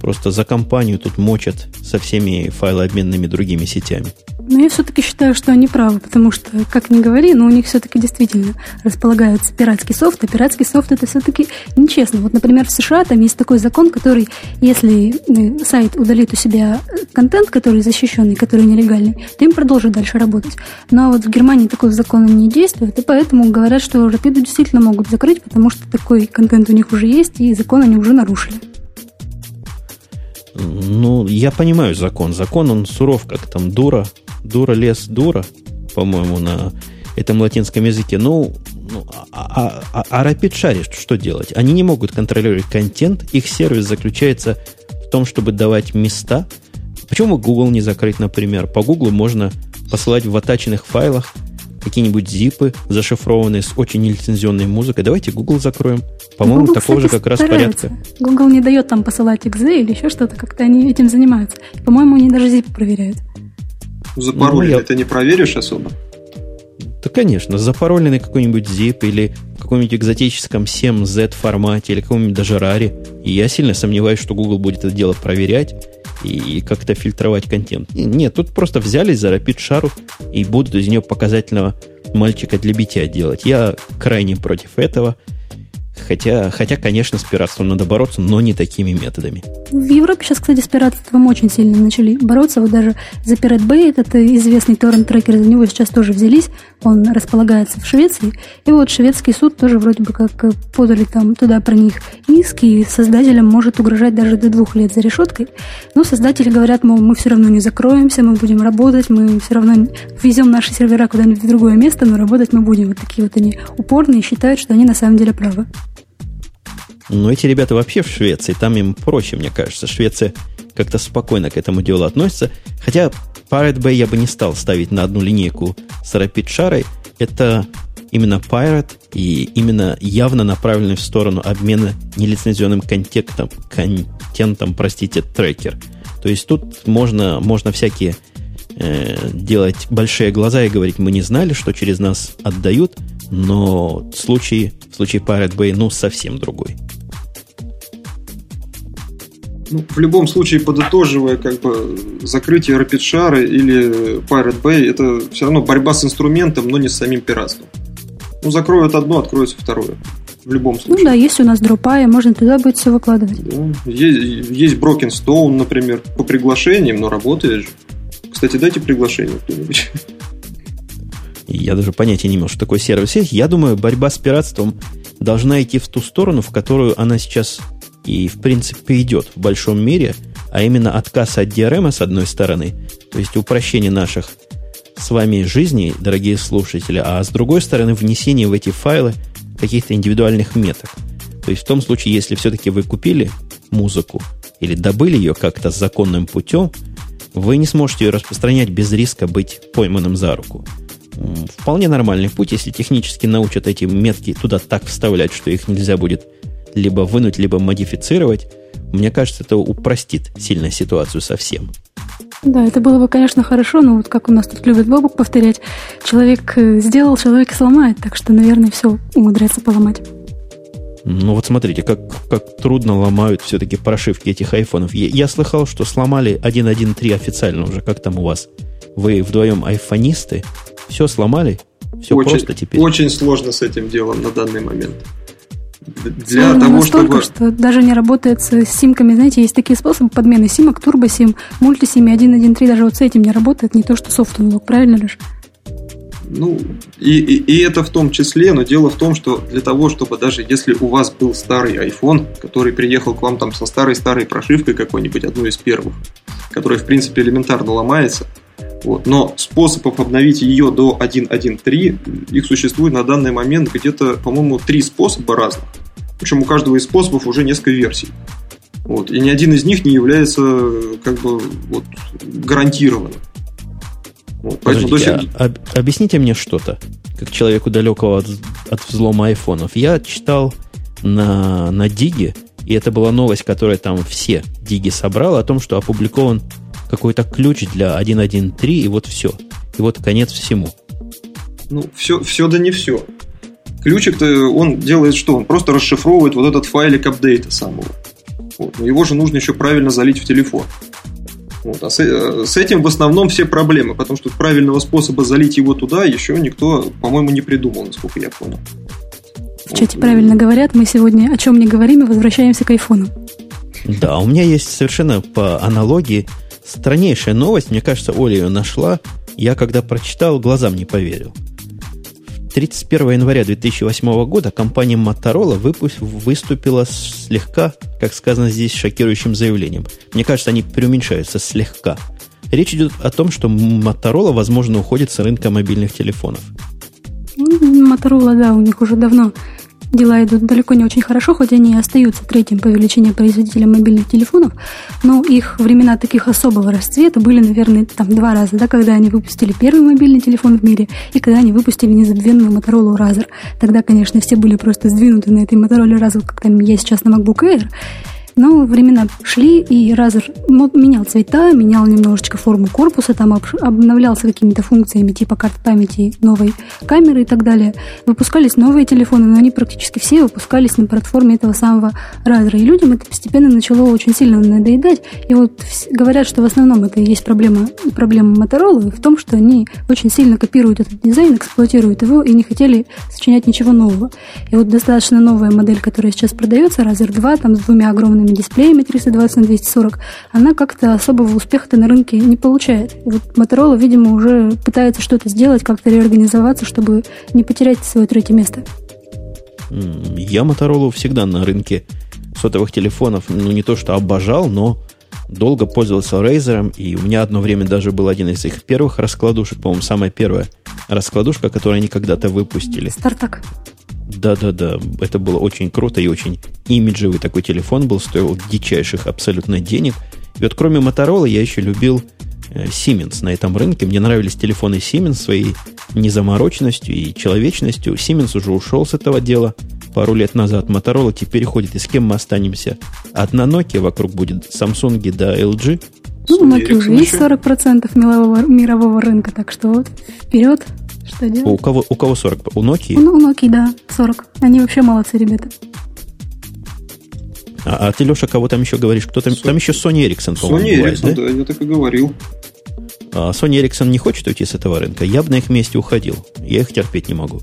просто за компанию тут мочат со всеми файлообменными другими сетями. Но я все-таки считаю, что они правы, потому что, как ни говори, но у них все-таки действительно располагается пиратский софт, а пиратский софт это все-таки нечестно. Вот, например, в США там есть такой закон, который, если э, сайт удалит у себя контент, который защищенный, который нелегальный, то им продолжит дальше работать. Но вот в Германии такой закон не действует, и поэтому говорят, что Рапиду действительно могут закрыть, потому что такой контент у них уже есть, и закон они уже нарушили. Ну, я понимаю закон. Закон, он суров, как там дура, дура, лес, дура, по-моему, на этом латинском языке. Ну, ну а, а, а, а RapidShare что делать? Они не могут контролировать контент. Их сервис заключается в том, чтобы давать места. Почему Google не закрыть, например? По Google можно посылать в атаченных файлах какие-нибудь зипы, зашифрованные с очень нелицензионной музыкой. Давайте Google закроем. По-моему, Google, такого кстати, же как раз порядка. Google не дает там посылать XZ или еще что-то, как-то они этим занимаются. По-моему, они даже зипы проверяют. Запароленный ну, я... ты не проверишь особо? Да, конечно. Запароленный какой-нибудь zip или в каком-нибудь экзотическом 7Z формате или каком-нибудь даже RARе. И я сильно сомневаюсь, что Google будет это дело проверять и как-то фильтровать контент. Нет, тут просто взялись за Rapid шару и будут из нее показательного мальчика для битья делать. Я крайне против этого. Хотя, хотя, конечно, с пиратством надо бороться, но не такими методами. В Европе сейчас, кстати, с пиратством очень сильно начали бороться. Вот даже за Pirate Bay, этот известный торрент-трекер, за него сейчас тоже взялись. Он располагается в Швеции. И вот шведский суд тоже вроде бы как подали там туда про них иски, и создателям может угрожать даже до двух лет за решеткой. Но создатели говорят, мол, мы все равно не закроемся, мы будем работать, мы все равно везем наши сервера куда-нибудь в другое место, но работать мы будем. Вот такие вот они упорные, считают, что они на самом деле правы. Но эти ребята вообще в Швеции, там им проще, мне кажется. Швеция как-то спокойно к этому делу относится. Хотя Pirate Bay я бы не стал ставить на одну линейку с Rapid Share. Это именно Pirate и именно явно направленный в сторону обмена нелицензионным контентом, контентом простите, трекер. То есть тут можно, можно всякие э, делать большие глаза и говорить, мы не знали, что через нас отдают, но случай, в случае Pirate Bay, ну, совсем другой. Ну, в любом случае, подытоживая, как бы закрытие Rapid Share или Pirate Bay, это все равно борьба с инструментом, но не с самим пиратством. Ну, закроют одно, откроется второе. В любом ну случае. Ну да, есть у нас Dropай, можно туда будет все выкладывать. Да. Есть, есть Broken Stone, например, по приглашениям, но работает же. Кстати, дайте приглашение кто-нибудь. Я даже понятия не имел, что такое сервис есть. Я думаю, борьба с пиратством должна идти в ту сторону, в которую она сейчас и, в принципе, идет в большом мире, а именно отказ от DRM с одной стороны, то есть упрощение наших с вами жизней, дорогие слушатели, а с другой стороны внесение в эти файлы каких-то индивидуальных меток. То есть в том случае, если все-таки вы купили музыку или добыли ее как-то законным путем, вы не сможете ее распространять без риска быть пойманным за руку. Вполне нормальный путь, если технически научат эти метки туда так вставлять, что их нельзя будет либо вынуть, либо модифицировать. Мне кажется, это упростит сильно ситуацию совсем. Да, это было бы, конечно, хорошо, но вот как у нас тут любит Бобок повторять, человек э, сделал, человек сломает, так что, наверное, все умудряется поломать. Ну вот смотрите, как, как трудно ломают все-таки прошивки этих айфонов. Я, я слыхал, что сломали 1.1.3 официально уже. Как там у вас? Вы вдвоем айфонисты? Все сломали? Все очень, просто теперь? Очень сложно с этим делом на данный момент для ну, того, чтобы... что даже не работает с симками. Знаете, есть такие способы подмены симок, турбосим, мультисим, 1.1.3, даже вот с этим не работает, не то что софт unlock, правильно, Леш? Ну, и, и, и это в том числе, но дело в том, что для того, чтобы даже если у вас был старый iPhone, который приехал к вам там со старой-старой прошивкой какой-нибудь, одной из первых, которая, в принципе, элементарно ломается, вот. Но способов обновить ее до 1.1.3, их существует на данный момент где-то, по-моему, три способа разных. Причем у каждого из способов уже несколько версий. Вот. И ни один из них не является как бы вот, гарантированным. Вот. Поэтому Подождите, а, об, объясните мне что-то, как человеку далекого от, от взлома айфонов. Я читал на, на Диге, и это была новость, которая там все Диги собрал, о том, что опубликован какой-то ключ для 1.1.3, и вот все. И вот конец всему. Ну, все, все да не все. Ключик-то он делает что? Он просто расшифровывает вот этот файлик апдейта самого. Вот. Но его же нужно еще правильно залить в телефон. Вот. А с, э, с этим в основном все проблемы, потому что правильного способа залить его туда еще никто, по-моему, не придумал, насколько я понял. В чате правильно говорят, мы сегодня о чем не говорим и возвращаемся к айфону. Да, у меня есть совершенно по аналогии Страннейшая новость, мне кажется, Оля ее нашла. Я, когда прочитал, глазам не поверил. 31 января 2008 года компания Motorola выпуск, выступила слегка, как сказано здесь, шокирующим заявлением. Мне кажется, они преуменьшаются слегка. Речь идет о том, что Motorola, возможно, уходит с рынка мобильных телефонов. Motorola, да, у них уже давно дела идут далеко не очень хорошо, хоть они и остаются третьим по величине производителем мобильных телефонов, но их времена таких особого расцвета были, наверное, там два раза, да, когда они выпустили первый мобильный телефон в мире и когда они выпустили незабвенную Motorola Razr. Тогда, конечно, все были просто сдвинуты на этой Motorola Razr, как там я сейчас на MacBook Air, но времена шли, и Razer менял цвета, менял немножечко форму корпуса, там обновлялся какими-то функциями типа карт памяти, новой камеры и так далее. Выпускались новые телефоны, но они практически все выпускались на платформе этого самого Razer. И людям это постепенно начало очень сильно надоедать. И вот говорят, что в основном это и есть проблема, проблема Motorola в том, что они очень сильно копируют этот дизайн, эксплуатируют его и не хотели сочинять ничего нового. И вот достаточно новая модель, которая сейчас продается, Razer 2, там с двумя огромными огромными дисплеями 320 на 240, она как-то особого успеха-то на рынке не получает. И вот Motorola, видимо, уже пытается что-то сделать, как-то реорганизоваться, чтобы не потерять свое третье место. Я Motorola всегда на рынке сотовых телефонов, ну не то что обожал, но долго пользовался Razer, и у меня одно время даже был один из их первых раскладушек, по-моему, самая первая раскладушка, которую они когда-то выпустили. Стартак. Да-да-да, это было очень круто и очень имиджевый такой телефон был, стоил дичайших абсолютно денег. И вот кроме Motorola я еще любил э, Siemens на этом рынке. Мне нравились телефоны Siemens своей незамороченностью и человечностью. Siemens уже ушел с этого дела пару лет назад. Motorola теперь ходит. И с кем мы останемся? Одна Nokia вокруг будет, Samsung да LG. Ну, Nokia уже есть 40% мирового, мирового рынка, так что вот вперед. Что делать? У кого, у кого 40? У Nokia? Ну, у Nokia, да, 40. Они вообще молодцы, ребята. А, а ты, Леша, кого там еще говоришь? Кто там? Со... Там еще Sony Ericsson, по-моему, Sony Ericsson, да? да, я так и говорил. А Sony Ericsson не хочет уйти с этого рынка. Я бы на их месте уходил. Я их терпеть не могу.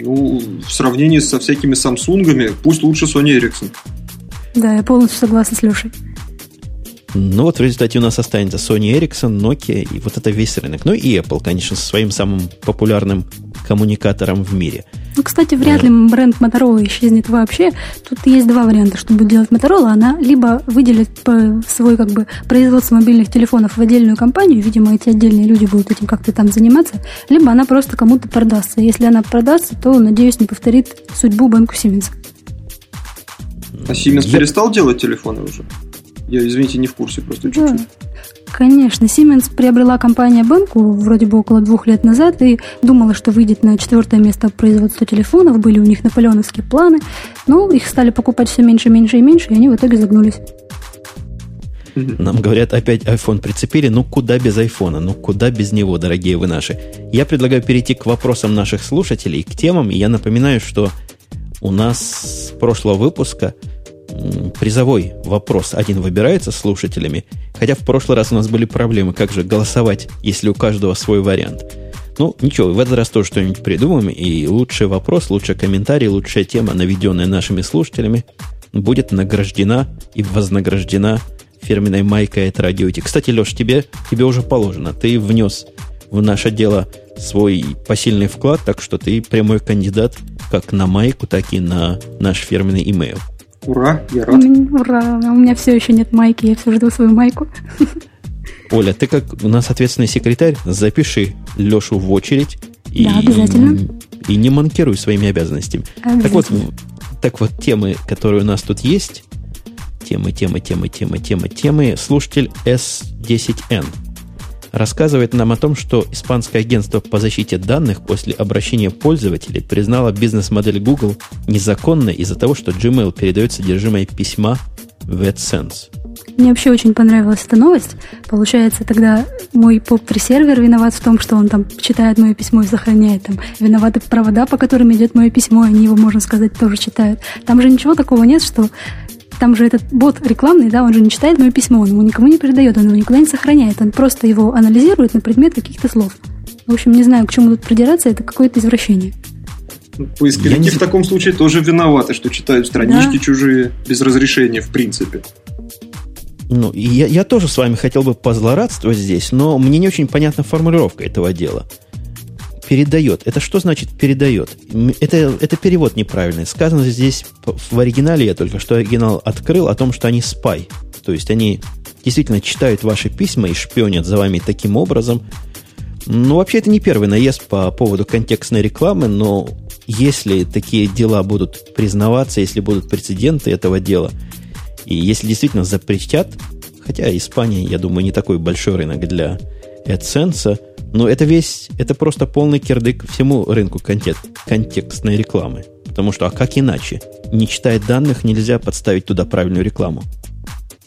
Ну, в сравнении со всякими Самсунгами, пусть лучше Sony Ericsson. Да, я полностью согласна с Лешей. Ну вот в результате у нас останется Sony Ericsson, Nokia и вот это весь рынок. Ну и Apple, конечно, со своим самым популярным коммуникатором в мире. Ну, кстати, вряд ли бренд Motorola исчезнет вообще. Тут есть два варианта, что будет делать Motorola. Она либо выделит свой как бы производство мобильных телефонов в отдельную компанию, видимо, эти отдельные люди будут этим как-то там заниматься, либо она просто кому-то продастся. Если она продастся, то, надеюсь, не повторит судьбу банку Siemens. А Siemens Я... перестал делать телефоны уже? Я, извините, не в курсе, просто чуть-чуть. Да. Конечно, Siemens приобрела компания Банку вроде бы около двух лет назад и думала, что выйдет на четвертое место по производству телефонов, были у них наполеоновские планы, но их стали покупать все меньше, меньше и меньше, и они в итоге загнулись. Нам говорят, опять iPhone прицепили. Ну, куда без iPhone? Ну, куда без него, дорогие вы наши? Я предлагаю перейти к вопросам наших слушателей, к темам. И я напоминаю, что у нас с прошлого выпуска призовой вопрос один выбирается слушателями, хотя в прошлый раз у нас были проблемы, как же голосовать, если у каждого свой вариант. Ну, ничего, в этот раз тоже что-нибудь придумаем, и лучший вопрос, лучший комментарий, лучшая тема, наведенная нашими слушателями, будет награждена и вознаграждена фирменной майкой от Радио Кстати, Леш, тебе, тебе уже положено. Ты внес в наше дело свой посильный вклад, так что ты прямой кандидат как на майку, так и на наш фирменный имейл. Ура, я рад. Ура, у меня все еще нет майки, я все жду свою майку. Оля, ты как у нас ответственный секретарь, запиши Лешу в очередь. И, да, обязательно. И, не манкируй своими обязанностями. Так вот, так вот, темы, которые у нас тут есть, темы, темы, темы, темы, темы, темы, слушатель S10N рассказывает нам о том, что испанское агентство по защите данных после обращения пользователей признало бизнес-модель Google незаконной из-за того, что Gmail передает содержимое письма в AdSense. Мне вообще очень понравилась эта новость. Получается, тогда мой POP3 сервер виноват в том, что он там читает мое письмо и сохраняет. Там виноваты провода, по которым идет мое письмо, они его, можно сказать, тоже читают. Там же ничего такого нет, что там же этот бот рекламный, да, он же не читает мое письмо, он его никому не передает, он его никуда не сохраняет, он просто его анализирует на предмет каких-то слов. В общем, не знаю, к чему тут придираться, это какое-то извращение. Поисковики не... в таком случае тоже виноваты, что читают странички да. чужие без разрешения, в принципе. Ну, я, я тоже с вами хотел бы позлорадствовать здесь, но мне не очень понятна формулировка этого дела передает. Это что значит передает? Это, это перевод неправильный. Сказано здесь в оригинале, я только что оригинал открыл, о том, что они спай. То есть они действительно читают ваши письма и шпионят за вами таким образом. Ну, вообще, это не первый наезд по поводу контекстной рекламы, но если такие дела будут признаваться, если будут прецеденты этого дела, и если действительно запретят, хотя Испания, я думаю, не такой большой рынок для AdSense, но это весь, это просто полный кирдык всему рынку контекст, контекстной рекламы. Потому что, а как иначе? Не читая данных, нельзя подставить туда правильную рекламу.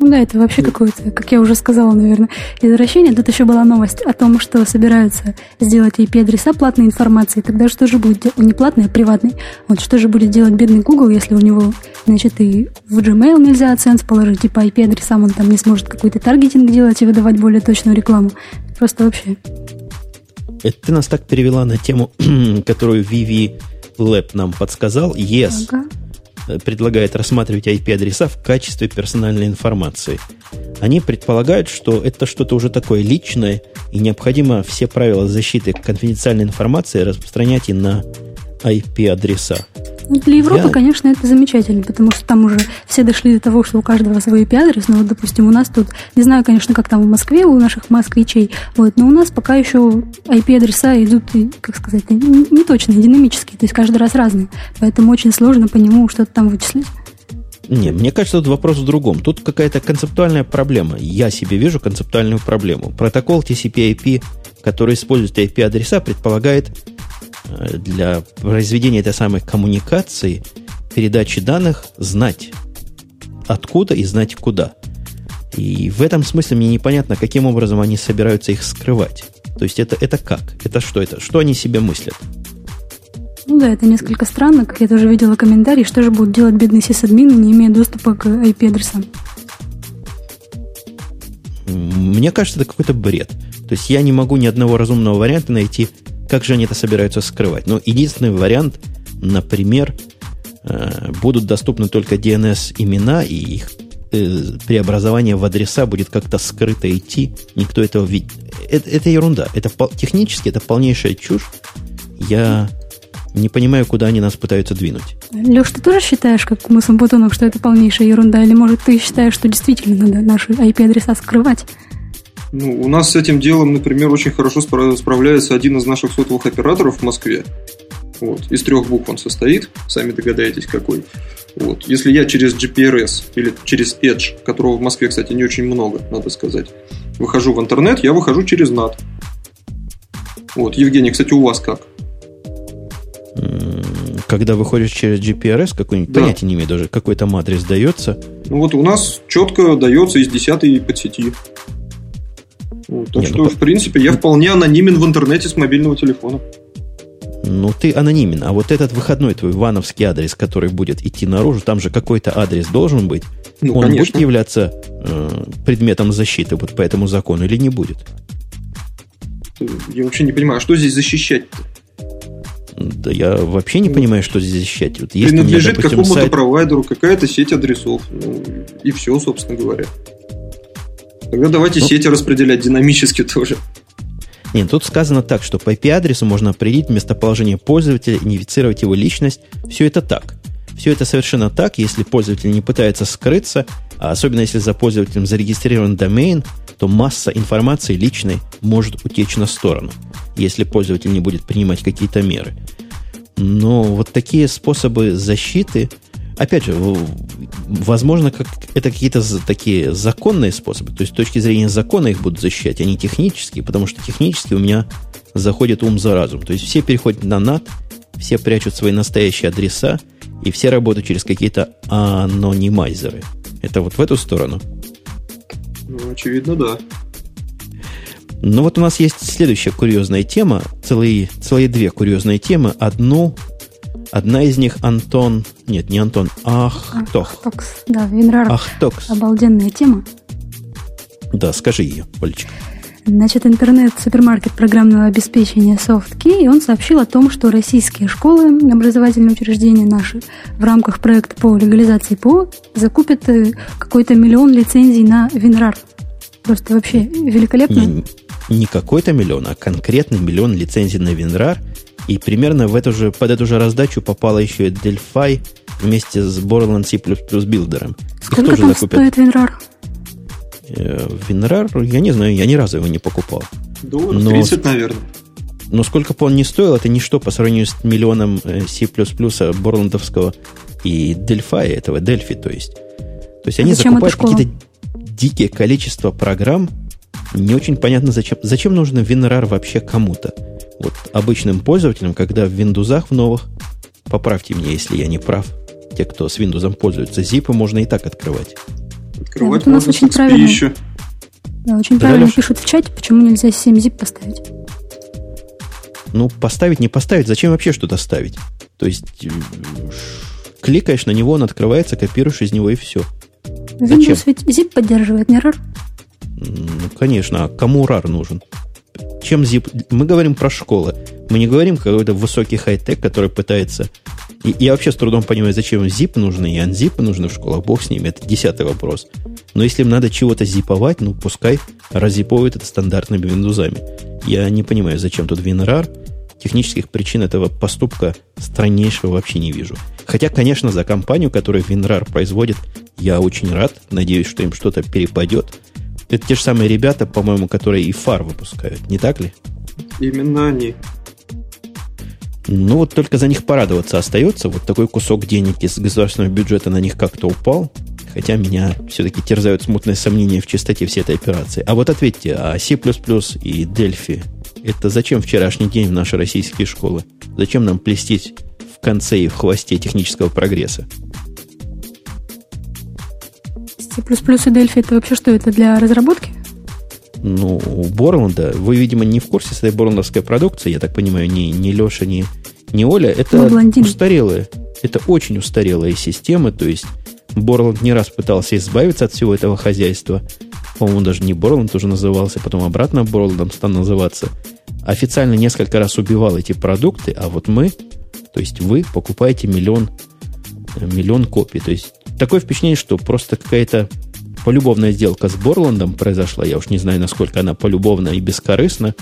Ну да, это вообще какое-то, как я уже сказала, наверное, извращение. Тут еще была новость о том, что собираются сделать IP-адреса платной информации. Тогда что же будет? Не платный, а приватный. Вот что же будет делать бедный Google, если у него, значит, и в Gmail нельзя оценку положить, и по IP-адресам он там не сможет какой-то таргетинг делать и выдавать более точную рекламу. Просто вообще это ты нас так перевела на тему, которую Vivi Lab нам подсказал. Yes ага. Предлагает рассматривать IP-адреса в качестве персональной информации. Они предполагают, что это что-то уже такое личное, и необходимо все правила защиты конфиденциальной информации распространять и на IP-адреса. Ну, для Европы, я... конечно, это замечательно, потому что там уже все дошли до того, что у каждого свой IP-адрес. Но вот, допустим, у нас тут, не знаю, конечно, как там в Москве у наших москвичей, вот, но у нас пока еще IP-адреса идут, как сказать, не, не точные, динамические, то есть каждый раз разные. Поэтому очень сложно по нему что-то там вычислить. Не, мне кажется, тут вопрос в другом. Тут какая-то концептуальная проблема. Я себе вижу концептуальную проблему. Протокол TCP-IP, который использует IP-адреса, предполагает для произведения этой самой коммуникации, передачи данных, знать откуда и знать куда. И в этом смысле мне непонятно, каким образом они собираются их скрывать. То есть это, это как? Это что это? Что они себе мыслят? Ну да, это несколько странно, как я тоже видела комментарий, что же будут делать бедные сисадмины, не имея доступа к IP-адресам. Мне кажется, это какой-то бред. То есть я не могу ни одного разумного варианта найти, как же они это собираются скрывать. Но единственный вариант, например, э, будут доступны только DNS-имена, и их э, преобразование в адреса будет как-то скрыто идти, никто этого видит. Это, это ерунда. Это технически это полнейшая чушь. Я не понимаю, куда они нас пытаются двинуть. Леш, ты тоже считаешь, как мы с Амбутоном, что это полнейшая ерунда? Или, может, ты считаешь, что действительно надо наши IP-адреса скрывать? Ну, у нас с этим делом, например, очень хорошо справляется один из наших сотовых операторов в Москве. Вот. Из трех букв он состоит, сами догадаетесь какой. Вот. Если я через GPRS или через Edge, которого в Москве, кстати, не очень много, надо сказать, выхожу в интернет, я выхожу через NAT. Вот, Евгений, кстати, у вас как? Когда выходишь через GPRS, какой-нибудь, да. понятия не имею даже, какой там адрес дается. Ну вот у нас четко дается из 10 подсети. Вот, так не, что, ну, в принципе, я вполне анонимен в интернете с мобильного телефона. Ну, ты анонимен, а вот этот выходной твой вановский адрес, который будет идти наружу, там же какой-то адрес должен быть. Ну, Он конечно. будет являться э, предметом защиты вот по этому закону или не будет? Я вообще не понимаю, а что здесь защищать-то? Да я вообще не понимаю, что здесь защищать. Вот есть Принадлежит какому-то сайт... провайдеру, какая-то сеть адресов. Ну, и все, собственно говоря. Тогда давайте ну, сети распределять динамически тоже. Нет, тут сказано так, что по IP-адресу можно определить местоположение пользователя, идентифицировать его личность. Все это так. Все это совершенно так, если пользователь не пытается скрыться, а особенно если за пользователем зарегистрирован домен, то масса информации личной может утечь на сторону если пользователь не будет принимать какие-то меры. Но вот такие способы защиты, опять же, возможно, как, это какие-то такие законные способы. То есть с точки зрения закона их будут защищать, а не технические, потому что технически у меня заходит ум за разум. То есть все переходят на NAT, все прячут свои настоящие адреса, и все работают через какие-то анонимайзеры. Это вот в эту сторону? Ну, очевидно, да. Ну вот у нас есть следующая курьезная тема, целые, целые две курьезные темы. Одну, одна из них Антон, нет, не Антон, Ахтох. Ахтокс, да, Винрар. Ахтокс. Обалденная тема. Да, скажи ее, Олечка. Значит, интернет-супермаркет программного обеспечения SoftKey, и он сообщил о том, что российские школы, образовательные учреждения наши в рамках проекта по легализации ПО закупят э, какой-то миллион лицензий на WinRAR. Просто вообще великолепно. Не, не какой-то миллион, а конкретный миллион лицензий на WinRAR. И примерно в эту же, под эту же раздачу попала еще и Delphi вместе с Borderlands C++ билдером. Сколько Их тоже там закупят. стоит WinRAR? Э, WinRAR, я не знаю, я ни разу его не покупал. Долларов но, 30, наверное. Но сколько бы он ни стоил, это ничто по сравнению с миллионом э, C++ Борландовского и Delphi, этого Delphi, то есть. То есть а они закупают какие-то дикие количество программ, не очень понятно, зачем, зачем нужно WinRAR вообще кому-то. Вот обычным пользователям, когда в Windows в новых, поправьте меня, если я не прав, те, кто с Windows пользуются, зипы можно и так открывать. Открывать да, вот у нас очень правильно, еще. Да, очень да, правильно Леш? пишут в чате, почему нельзя 7 zip поставить. Ну, поставить, не поставить, зачем вообще что-то ставить? То есть, э, кликаешь на него, он открывается, копируешь из него и все. Windows Зачем? ведь zip поддерживает, не RAR? Ну, конечно. А кому RAR нужен? Чем zip? Мы говорим про школы. Мы не говорим какой-то высокий хай-тек, который пытается... И я вообще с трудом понимаю, зачем zip нужны и unzip нужны в школах. Бог с ними, это десятый вопрос. Но если им надо чего-то зиповать, ну, пускай разиповывают это стандартными виндузами. Я не понимаю, зачем тут WinRAR. Технических причин этого поступка страннейшего вообще не вижу. Хотя, конечно, за компанию, которая WinRAR производит, я очень рад. Надеюсь, что им что-то перепадет. Это те же самые ребята, по-моему, которые и фар выпускают, не так ли? Именно они. Ну вот только за них порадоваться остается. Вот такой кусок денег из государственного бюджета на них как-то упал. Хотя меня все-таки терзают смутные сомнения в чистоте всей этой операции. А вот ответьте, а C++ и Delphi это зачем вчерашний день в наши российские школы? Зачем нам плестить в конце и в хвосте технического прогресса? C++ и Delphi это вообще что? Это для разработки? Ну, у Борланда, вы, видимо, не в курсе своей борландовской продукции, я так понимаю, ни, ни Леша, ни, ни Оля. Это устарелые, это очень устарелые системы, то есть Борланд не раз пытался избавиться от всего этого хозяйства. По-моему, даже не Борланд уже назывался, потом обратно Борландом стал называться. Официально несколько раз убивал эти продукты, а вот мы, то есть вы, покупаете миллион, миллион копий. То есть такое впечатление, что просто какая-то полюбовная сделка с Борландом произошла. Я уж не знаю, насколько она полюбовна и бескорыстна,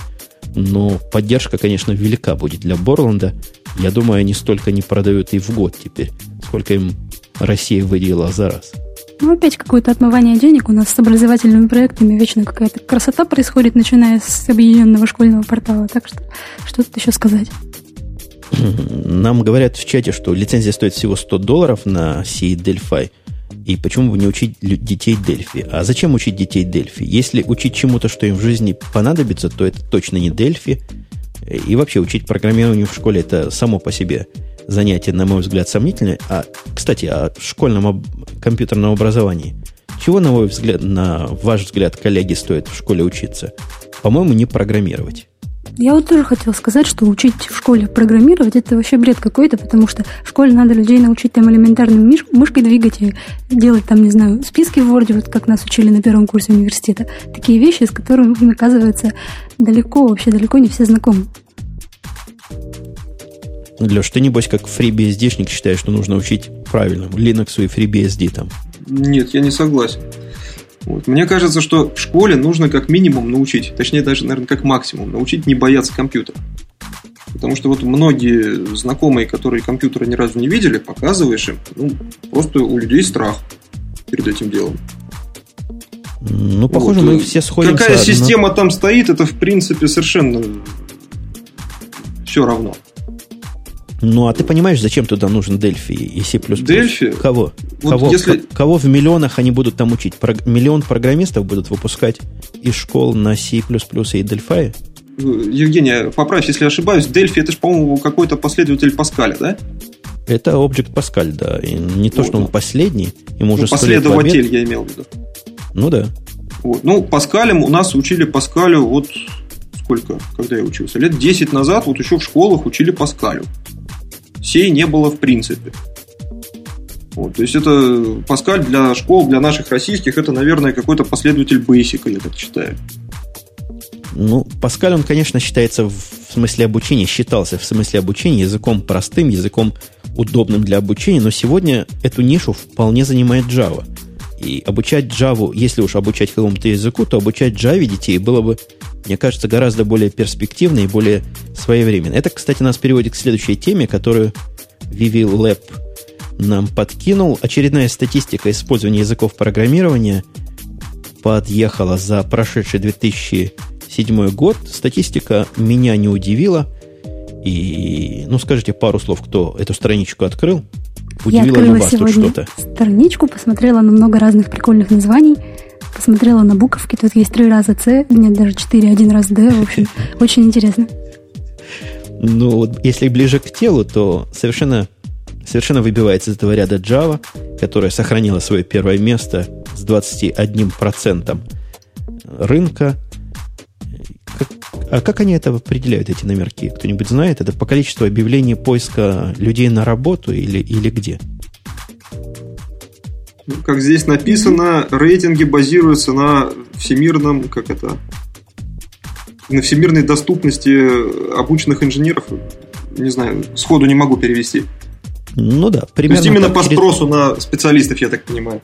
но поддержка, конечно, велика будет для Борланда. Я думаю, они столько не продают и в год теперь, сколько им Россия выделила за раз. Ну, опять какое-то отмывание денег. У нас с образовательными проектами вечно какая-то красота происходит, начиная с объединенного школьного портала. Так что, что тут еще сказать? Нам говорят в чате, что лицензия стоит всего 100 долларов на C Delphi. И почему бы не учить детей Дельфи? А зачем учить детей Дельфи? Если учить чему-то, что им в жизни понадобится, то это точно не Дельфи. И вообще учить программированию в школе это само по себе занятие, на мой взгляд, сомнительное. А, кстати, о школьном об... компьютерном образовании. Чего, на мой взгляд, на ваш взгляд, коллеги, стоит в школе учиться? По-моему, не программировать. Я вот тоже хотела сказать, что учить в школе программировать это вообще бред какой-то, потому что в школе надо людей научить там элементарным миш- мышкой двигать и делать там, не знаю, списки в Word, вот как нас учили на первом курсе университета. Такие вещи, с которыми, оказывается, далеко, вообще далеко не все знакомы. Леш, ты небось как FreeBSD-шник считаешь, что нужно учить правильно Linux и FreeBSD там? Нет, я не согласен. Вот. Мне кажется, что в школе нужно как минимум научить, точнее даже, наверное, как максимум, научить не бояться компьютера. Потому что вот многие знакомые, которые компьютера ни разу не видели, показываешь им, ну, просто у людей страх перед этим делом. Ну, похоже, вот. мы все сходимся. Какая система там стоит, это в принципе совершенно все равно. Ну, а ты понимаешь, зачем туда нужен Дельфи и C++? Дельфи? Кого? Вот кого, если... кого в миллионах они будут там учить? Про... Миллион программистов будут выпускать из школ на C++ и Delphi? Евгений, поправь, если ошибаюсь, Дельфи это же, по-моему, какой-то последователь Паскаля, да? Это Object Pascal, да. И не вот, то, что он последний, ему ну, уже Последователь, я имел в виду. Ну да. Вот. Ну, Паскалем у нас учили Паскалю вот сколько, когда я учился? Лет 10 назад вот еще в школах учили Паскалю сей не было в принципе. Вот, то есть это Паскаль для школ, для наших российских, это, наверное, какой-то последователь Basic, я так считаю. Ну, Паскаль, он, конечно, считается в смысле обучения, считался в смысле обучения языком простым, языком удобным для обучения, но сегодня эту нишу вполне занимает Java. И обучать Java, если уж обучать какому-то языку, то обучать Java детей было бы, мне кажется, гораздо более перспективно и более своевременно. Это, кстати, нас переводит к следующей теме, которую Vivi Lab нам подкинул. Очередная статистика использования языков программирования подъехала за прошедший 2007 год. Статистика меня не удивила. И, ну, скажите пару слов, кто эту страничку открыл. Удивило Я ли вас тут что-то? страничку, посмотрела на много разных прикольных названий, посмотрела на буковки. Тут есть три раза С, нет, даже четыре, один раз Д. В общем, очень интересно. Ну, вот если ближе к телу, то совершенно, совершенно выбивается из этого ряда Java, которая сохранила свое первое место с 21% рынка. Как, а как они это определяют, эти номерки? Кто-нибудь знает? Это по количеству объявлений поиска людей на работу или, или где? Как здесь написано, рейтинги базируются на всемирном, как это, на всемирной доступности обученных инженеров. Не знаю, сходу не могу перевести. Ну да, примерно. То есть именно по через... спросу на специалистов, я так понимаю.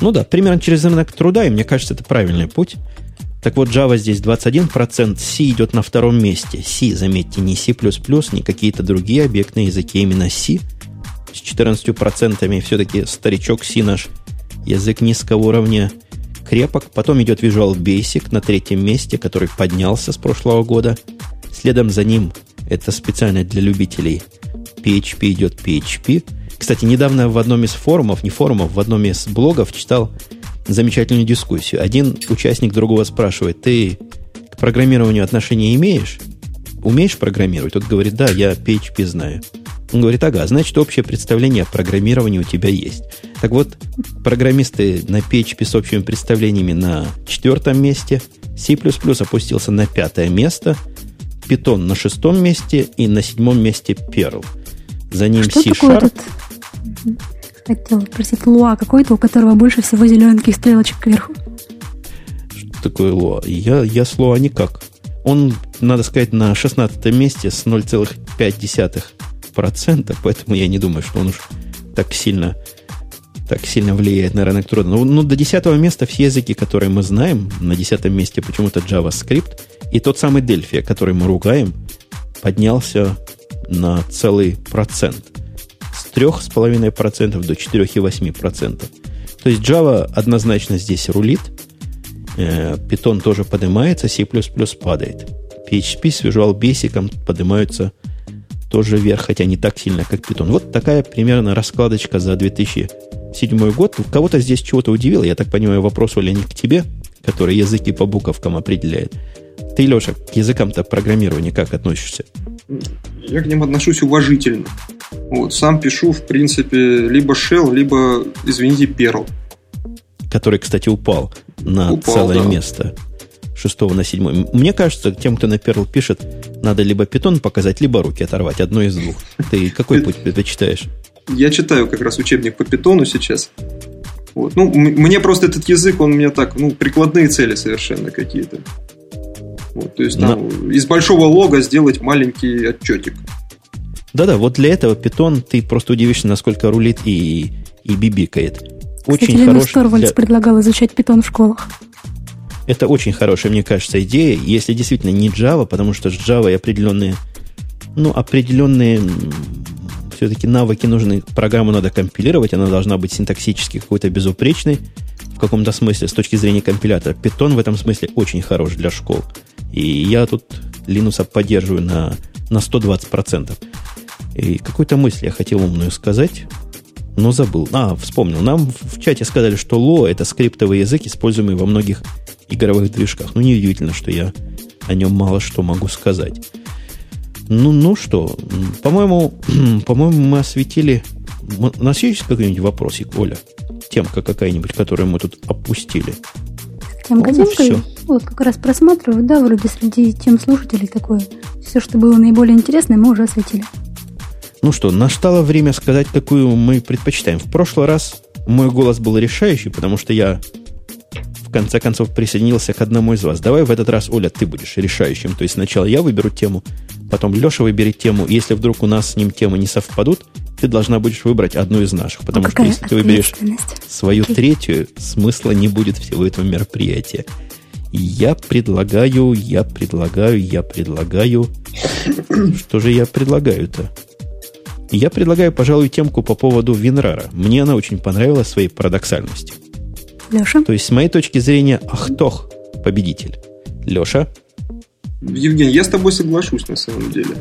Ну да, примерно через рынок труда, и мне кажется, это правильный путь. Так вот, Java здесь 21%, C идет на втором месте. C, заметьте, не C++, не какие-то другие объектные языки, именно C. С 14% все-таки старичок C наш язык низкого уровня крепок. Потом идет Visual Basic на третьем месте, который поднялся с прошлого года. Следом за ним, это специально для любителей, PHP идет PHP. Кстати, недавно в одном из форумов, не форумов, в одном из блогов читал замечательную дискуссию. Один участник другого спрашивает, ты к программированию отношения имеешь? Умеешь программировать? Тот говорит, да, я PHP знаю. Он говорит, ага, значит, общее представление о программировании у тебя есть. Так вот, программисты на PHP с общими представлениями на четвертом месте, C++ опустился на пятое место, Python на шестом месте и на седьмом месте Perl. За ним Что C-Sharp. Хотела спросить, Луа какой-то, у которого больше всего зелененьких стрелочек кверху. Что такое Луа? Я, я с Луа никак. Он, надо сказать, на 16 месте с 0,5%, поэтому я не думаю, что он уж так сильно, так сильно влияет на рынок труда. Ну, ну, до 10 места все языки, которые мы знаем, на 10 месте почему-то JavaScript, и тот самый Delphi, который мы ругаем, поднялся на целый процент. С 3,5% до 4,8%. То есть Java однозначно здесь рулит – Э, Python тоже поднимается, C++ падает. PHP с Visual Basic поднимаются тоже вверх, хотя не так сильно, как Python. Вот такая примерно раскладочка за 2007 год. Кого-то здесь чего-то удивило. Я так понимаю, вопрос, Оля, не к тебе, который языки по буковкам определяет. Ты, Леша, к языкам-то программирования как относишься? Я к ним отношусь уважительно. Вот, сам пишу, в принципе, либо Shell, либо, извините, Perl. Который, кстати, упал на Упал, целое да. место. Шестого на седьмой. Мне кажется, тем, кто на Perl пишет, надо либо питон показать, либо руки оторвать. Одно из двух. Ты какой путь предпочитаешь? Я читаю как раз учебник по питону сейчас. Вот. Ну, мне просто этот язык, он у меня так, ну, прикладные цели совершенно какие-то. Вот, то есть там Но... из большого лога сделать маленький отчетик. Да-да, вот для этого питон ты просто удивишься, насколько рулит и, и бибикает очень Кстати, хороший... Торвальдс для... предлагал изучать питон в школах. Это очень хорошая, мне кажется, идея, если действительно не Java, потому что с Java определенные, ну, определенные все-таки навыки нужны. Программу надо компилировать, она должна быть синтаксически какой-то безупречной в каком-то смысле с точки зрения компилятора. Python в этом смысле очень хорош для школ. И я тут Linux поддерживаю на, на 120%. И какую-то мысль я хотел умную сказать но забыл. А, вспомнил. Нам в чате сказали, что Lua это скриптовый язык, используемый во многих игровых движках. Ну, неудивительно, что я о нем мало что могу сказать. Ну, ну что, по-моему, по-моему, мы осветили... У нас есть какой-нибудь вопросик, Оля? Темка какая-нибудь, которую мы тут опустили? Темка темкой? Вот, как раз просматриваю, да, вроде среди тем слушателей такое. Все, что было наиболее интересное, мы уже осветили. Ну что, настало время сказать, какую мы предпочитаем. В прошлый раз мой голос был решающий, потому что я в конце концов присоединился к одному из вас. Давай в этот раз, Оля, ты будешь решающим. То есть сначала я выберу тему, потом Леша выберет тему. Если вдруг у нас с ним темы не совпадут, ты должна будешь выбрать одну из наших. Потому что если ты выберешь свою третью, смысла не будет всего этого мероприятия. Я предлагаю, я предлагаю, я предлагаю... Что же я предлагаю-то? Я предлагаю, пожалуй, темку по поводу Винрара. Мне она очень понравилась своей парадоксальностью. Леша? То есть, с моей точки зрения, Ахтох победитель. Леша? Евгений, я с тобой соглашусь на самом деле.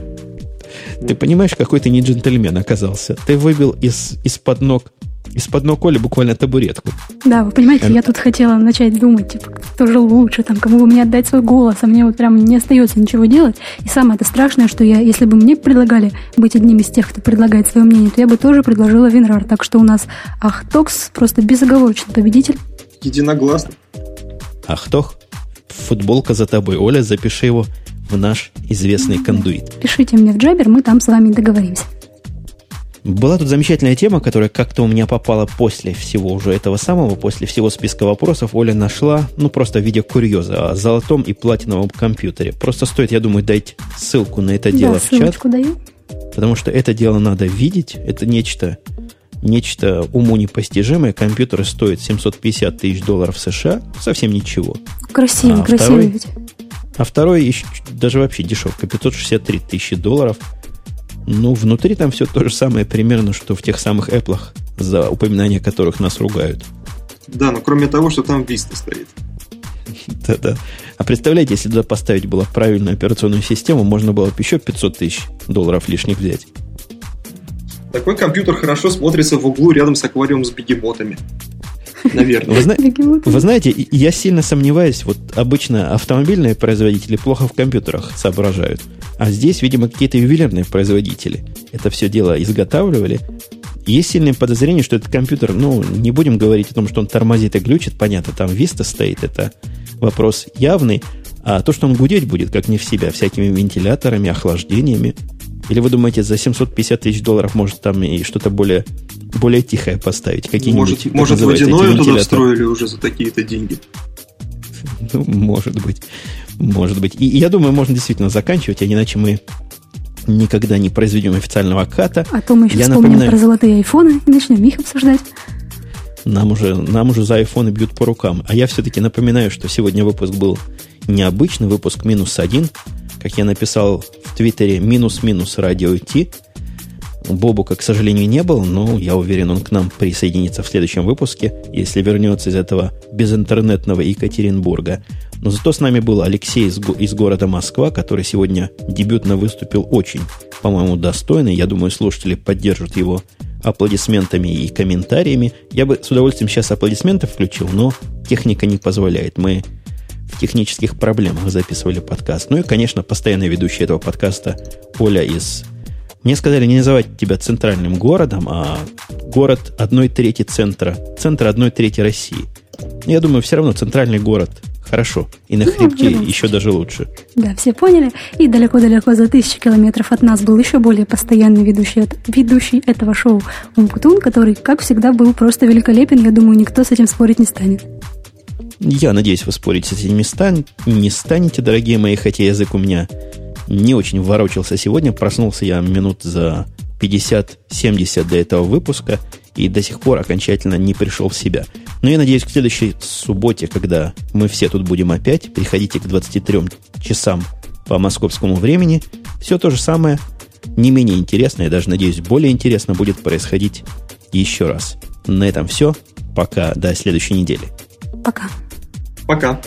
Ты понимаешь, какой ты не джентльмен оказался. Ты выбил из, из-под ног из-под ног Оли буквально табуретку. Да, вы понимаете, я тут хотела начать думать, типа, кто же лучше, там, кому бы мне отдать свой голос, а мне вот прям не остается ничего делать. И самое это страшное, что я, если бы мне предлагали быть одним из тех, кто предлагает свое мнение, то я бы тоже предложила Винрар. Так что у нас Ахтокс просто безоговорочный победитель. Единогласно. Ахтох, футболка за тобой. Оля, запиши его в наш известный кондуит. Пишите мне в Джабер, мы там с вами договоримся. Была тут замечательная тема, которая как-то у меня попала после всего уже этого самого, после всего списка вопросов. Оля нашла, ну, просто в виде курьеза о золотом и платиновом компьютере. Просто стоит, я думаю, дать ссылку на это дело да, в чат. даю. Потому что это дело надо видеть. Это нечто, нечто уму непостижимое. Компьютер стоит 750 тысяч долларов США. Совсем ничего. Красивый, а красивый второй, ведь. А второй еще, даже вообще дешевка. 563 тысячи долларов – ну, внутри там все то же самое примерно, что в тех самых Apple, за упоминание которых нас ругают. Да, но кроме того, что там Vista стоит. Да-да. А представляете, если туда поставить было правильную операционную систему, можно было бы еще 500 тысяч долларов лишних взять. Такой компьютер хорошо смотрится в углу рядом с аквариумом с бегемотами. Наверное. Вы, зна... Вы знаете, я сильно сомневаюсь, вот обычно автомобильные производители плохо в компьютерах соображают. А здесь, видимо, какие-то ювелирные производители это все дело изготавливали. Есть сильное подозрение, что этот компьютер, ну, не будем говорить о том, что он тормозит и глючит, понятно, там Vista стоит, это вопрос явный. А то, что он гудеть будет, как не в себя, всякими вентиляторами, охлаждениями. Или вы думаете, за 750 тысяч долларов может там и что-то более, более тихое поставить? Какие-нибудь, может, может водяное туда встроили уже за такие-то деньги? Ну, может быть. Может быть. И я думаю, можно действительно заканчивать, а иначе мы никогда не произведем официального ката. А то мы еще я вспомним напоминаю, про золотые айфоны и начнем их обсуждать. Нам уже, нам уже за айфоны бьют по рукам. А я все-таки напоминаю, что сегодня выпуск был необычный, выпуск минус один. Как я написал в Твиттере, минус-минус радио Ти. Бобука, к сожалению, не был, но я уверен, он к нам присоединится в следующем выпуске, если вернется из этого безинтернетного Екатеринбурга. Но зато с нами был Алексей из, из города Москва, который сегодня дебютно выступил очень, по-моему, достойно. Я думаю, слушатели поддержат его аплодисментами и комментариями. Я бы с удовольствием сейчас аплодисменты включил, но техника не позволяет. Мы в технических проблемах записывали подкаст. Ну и, конечно, постоянный ведущий этого подкаста Оля из мне сказали не называть тебя центральным городом, а город одной трети центра, центр одной трети России. Я думаю, все равно центральный город хорошо. И на ну, хребте еще даже лучше. Да, все поняли. И далеко-далеко за тысячи километров от нас был еще более постоянный ведущий, ведущий этого шоу Умпутун, который, как всегда, был просто великолепен. Я думаю, никто с этим спорить не станет. Я надеюсь, вы спорить с этими стан... не станете, дорогие мои, хотя язык у меня не очень ворочался сегодня. Проснулся я минут за 50-70 до этого выпуска и до сих пор окончательно не пришел в себя. Но я надеюсь, к следующей субботе, когда мы все тут будем опять, приходите к 23 часам по московскому времени, все то же самое, не менее интересно, я даже надеюсь, более интересно будет происходить еще раз. На этом все. Пока. До следующей недели. Пока. Пока.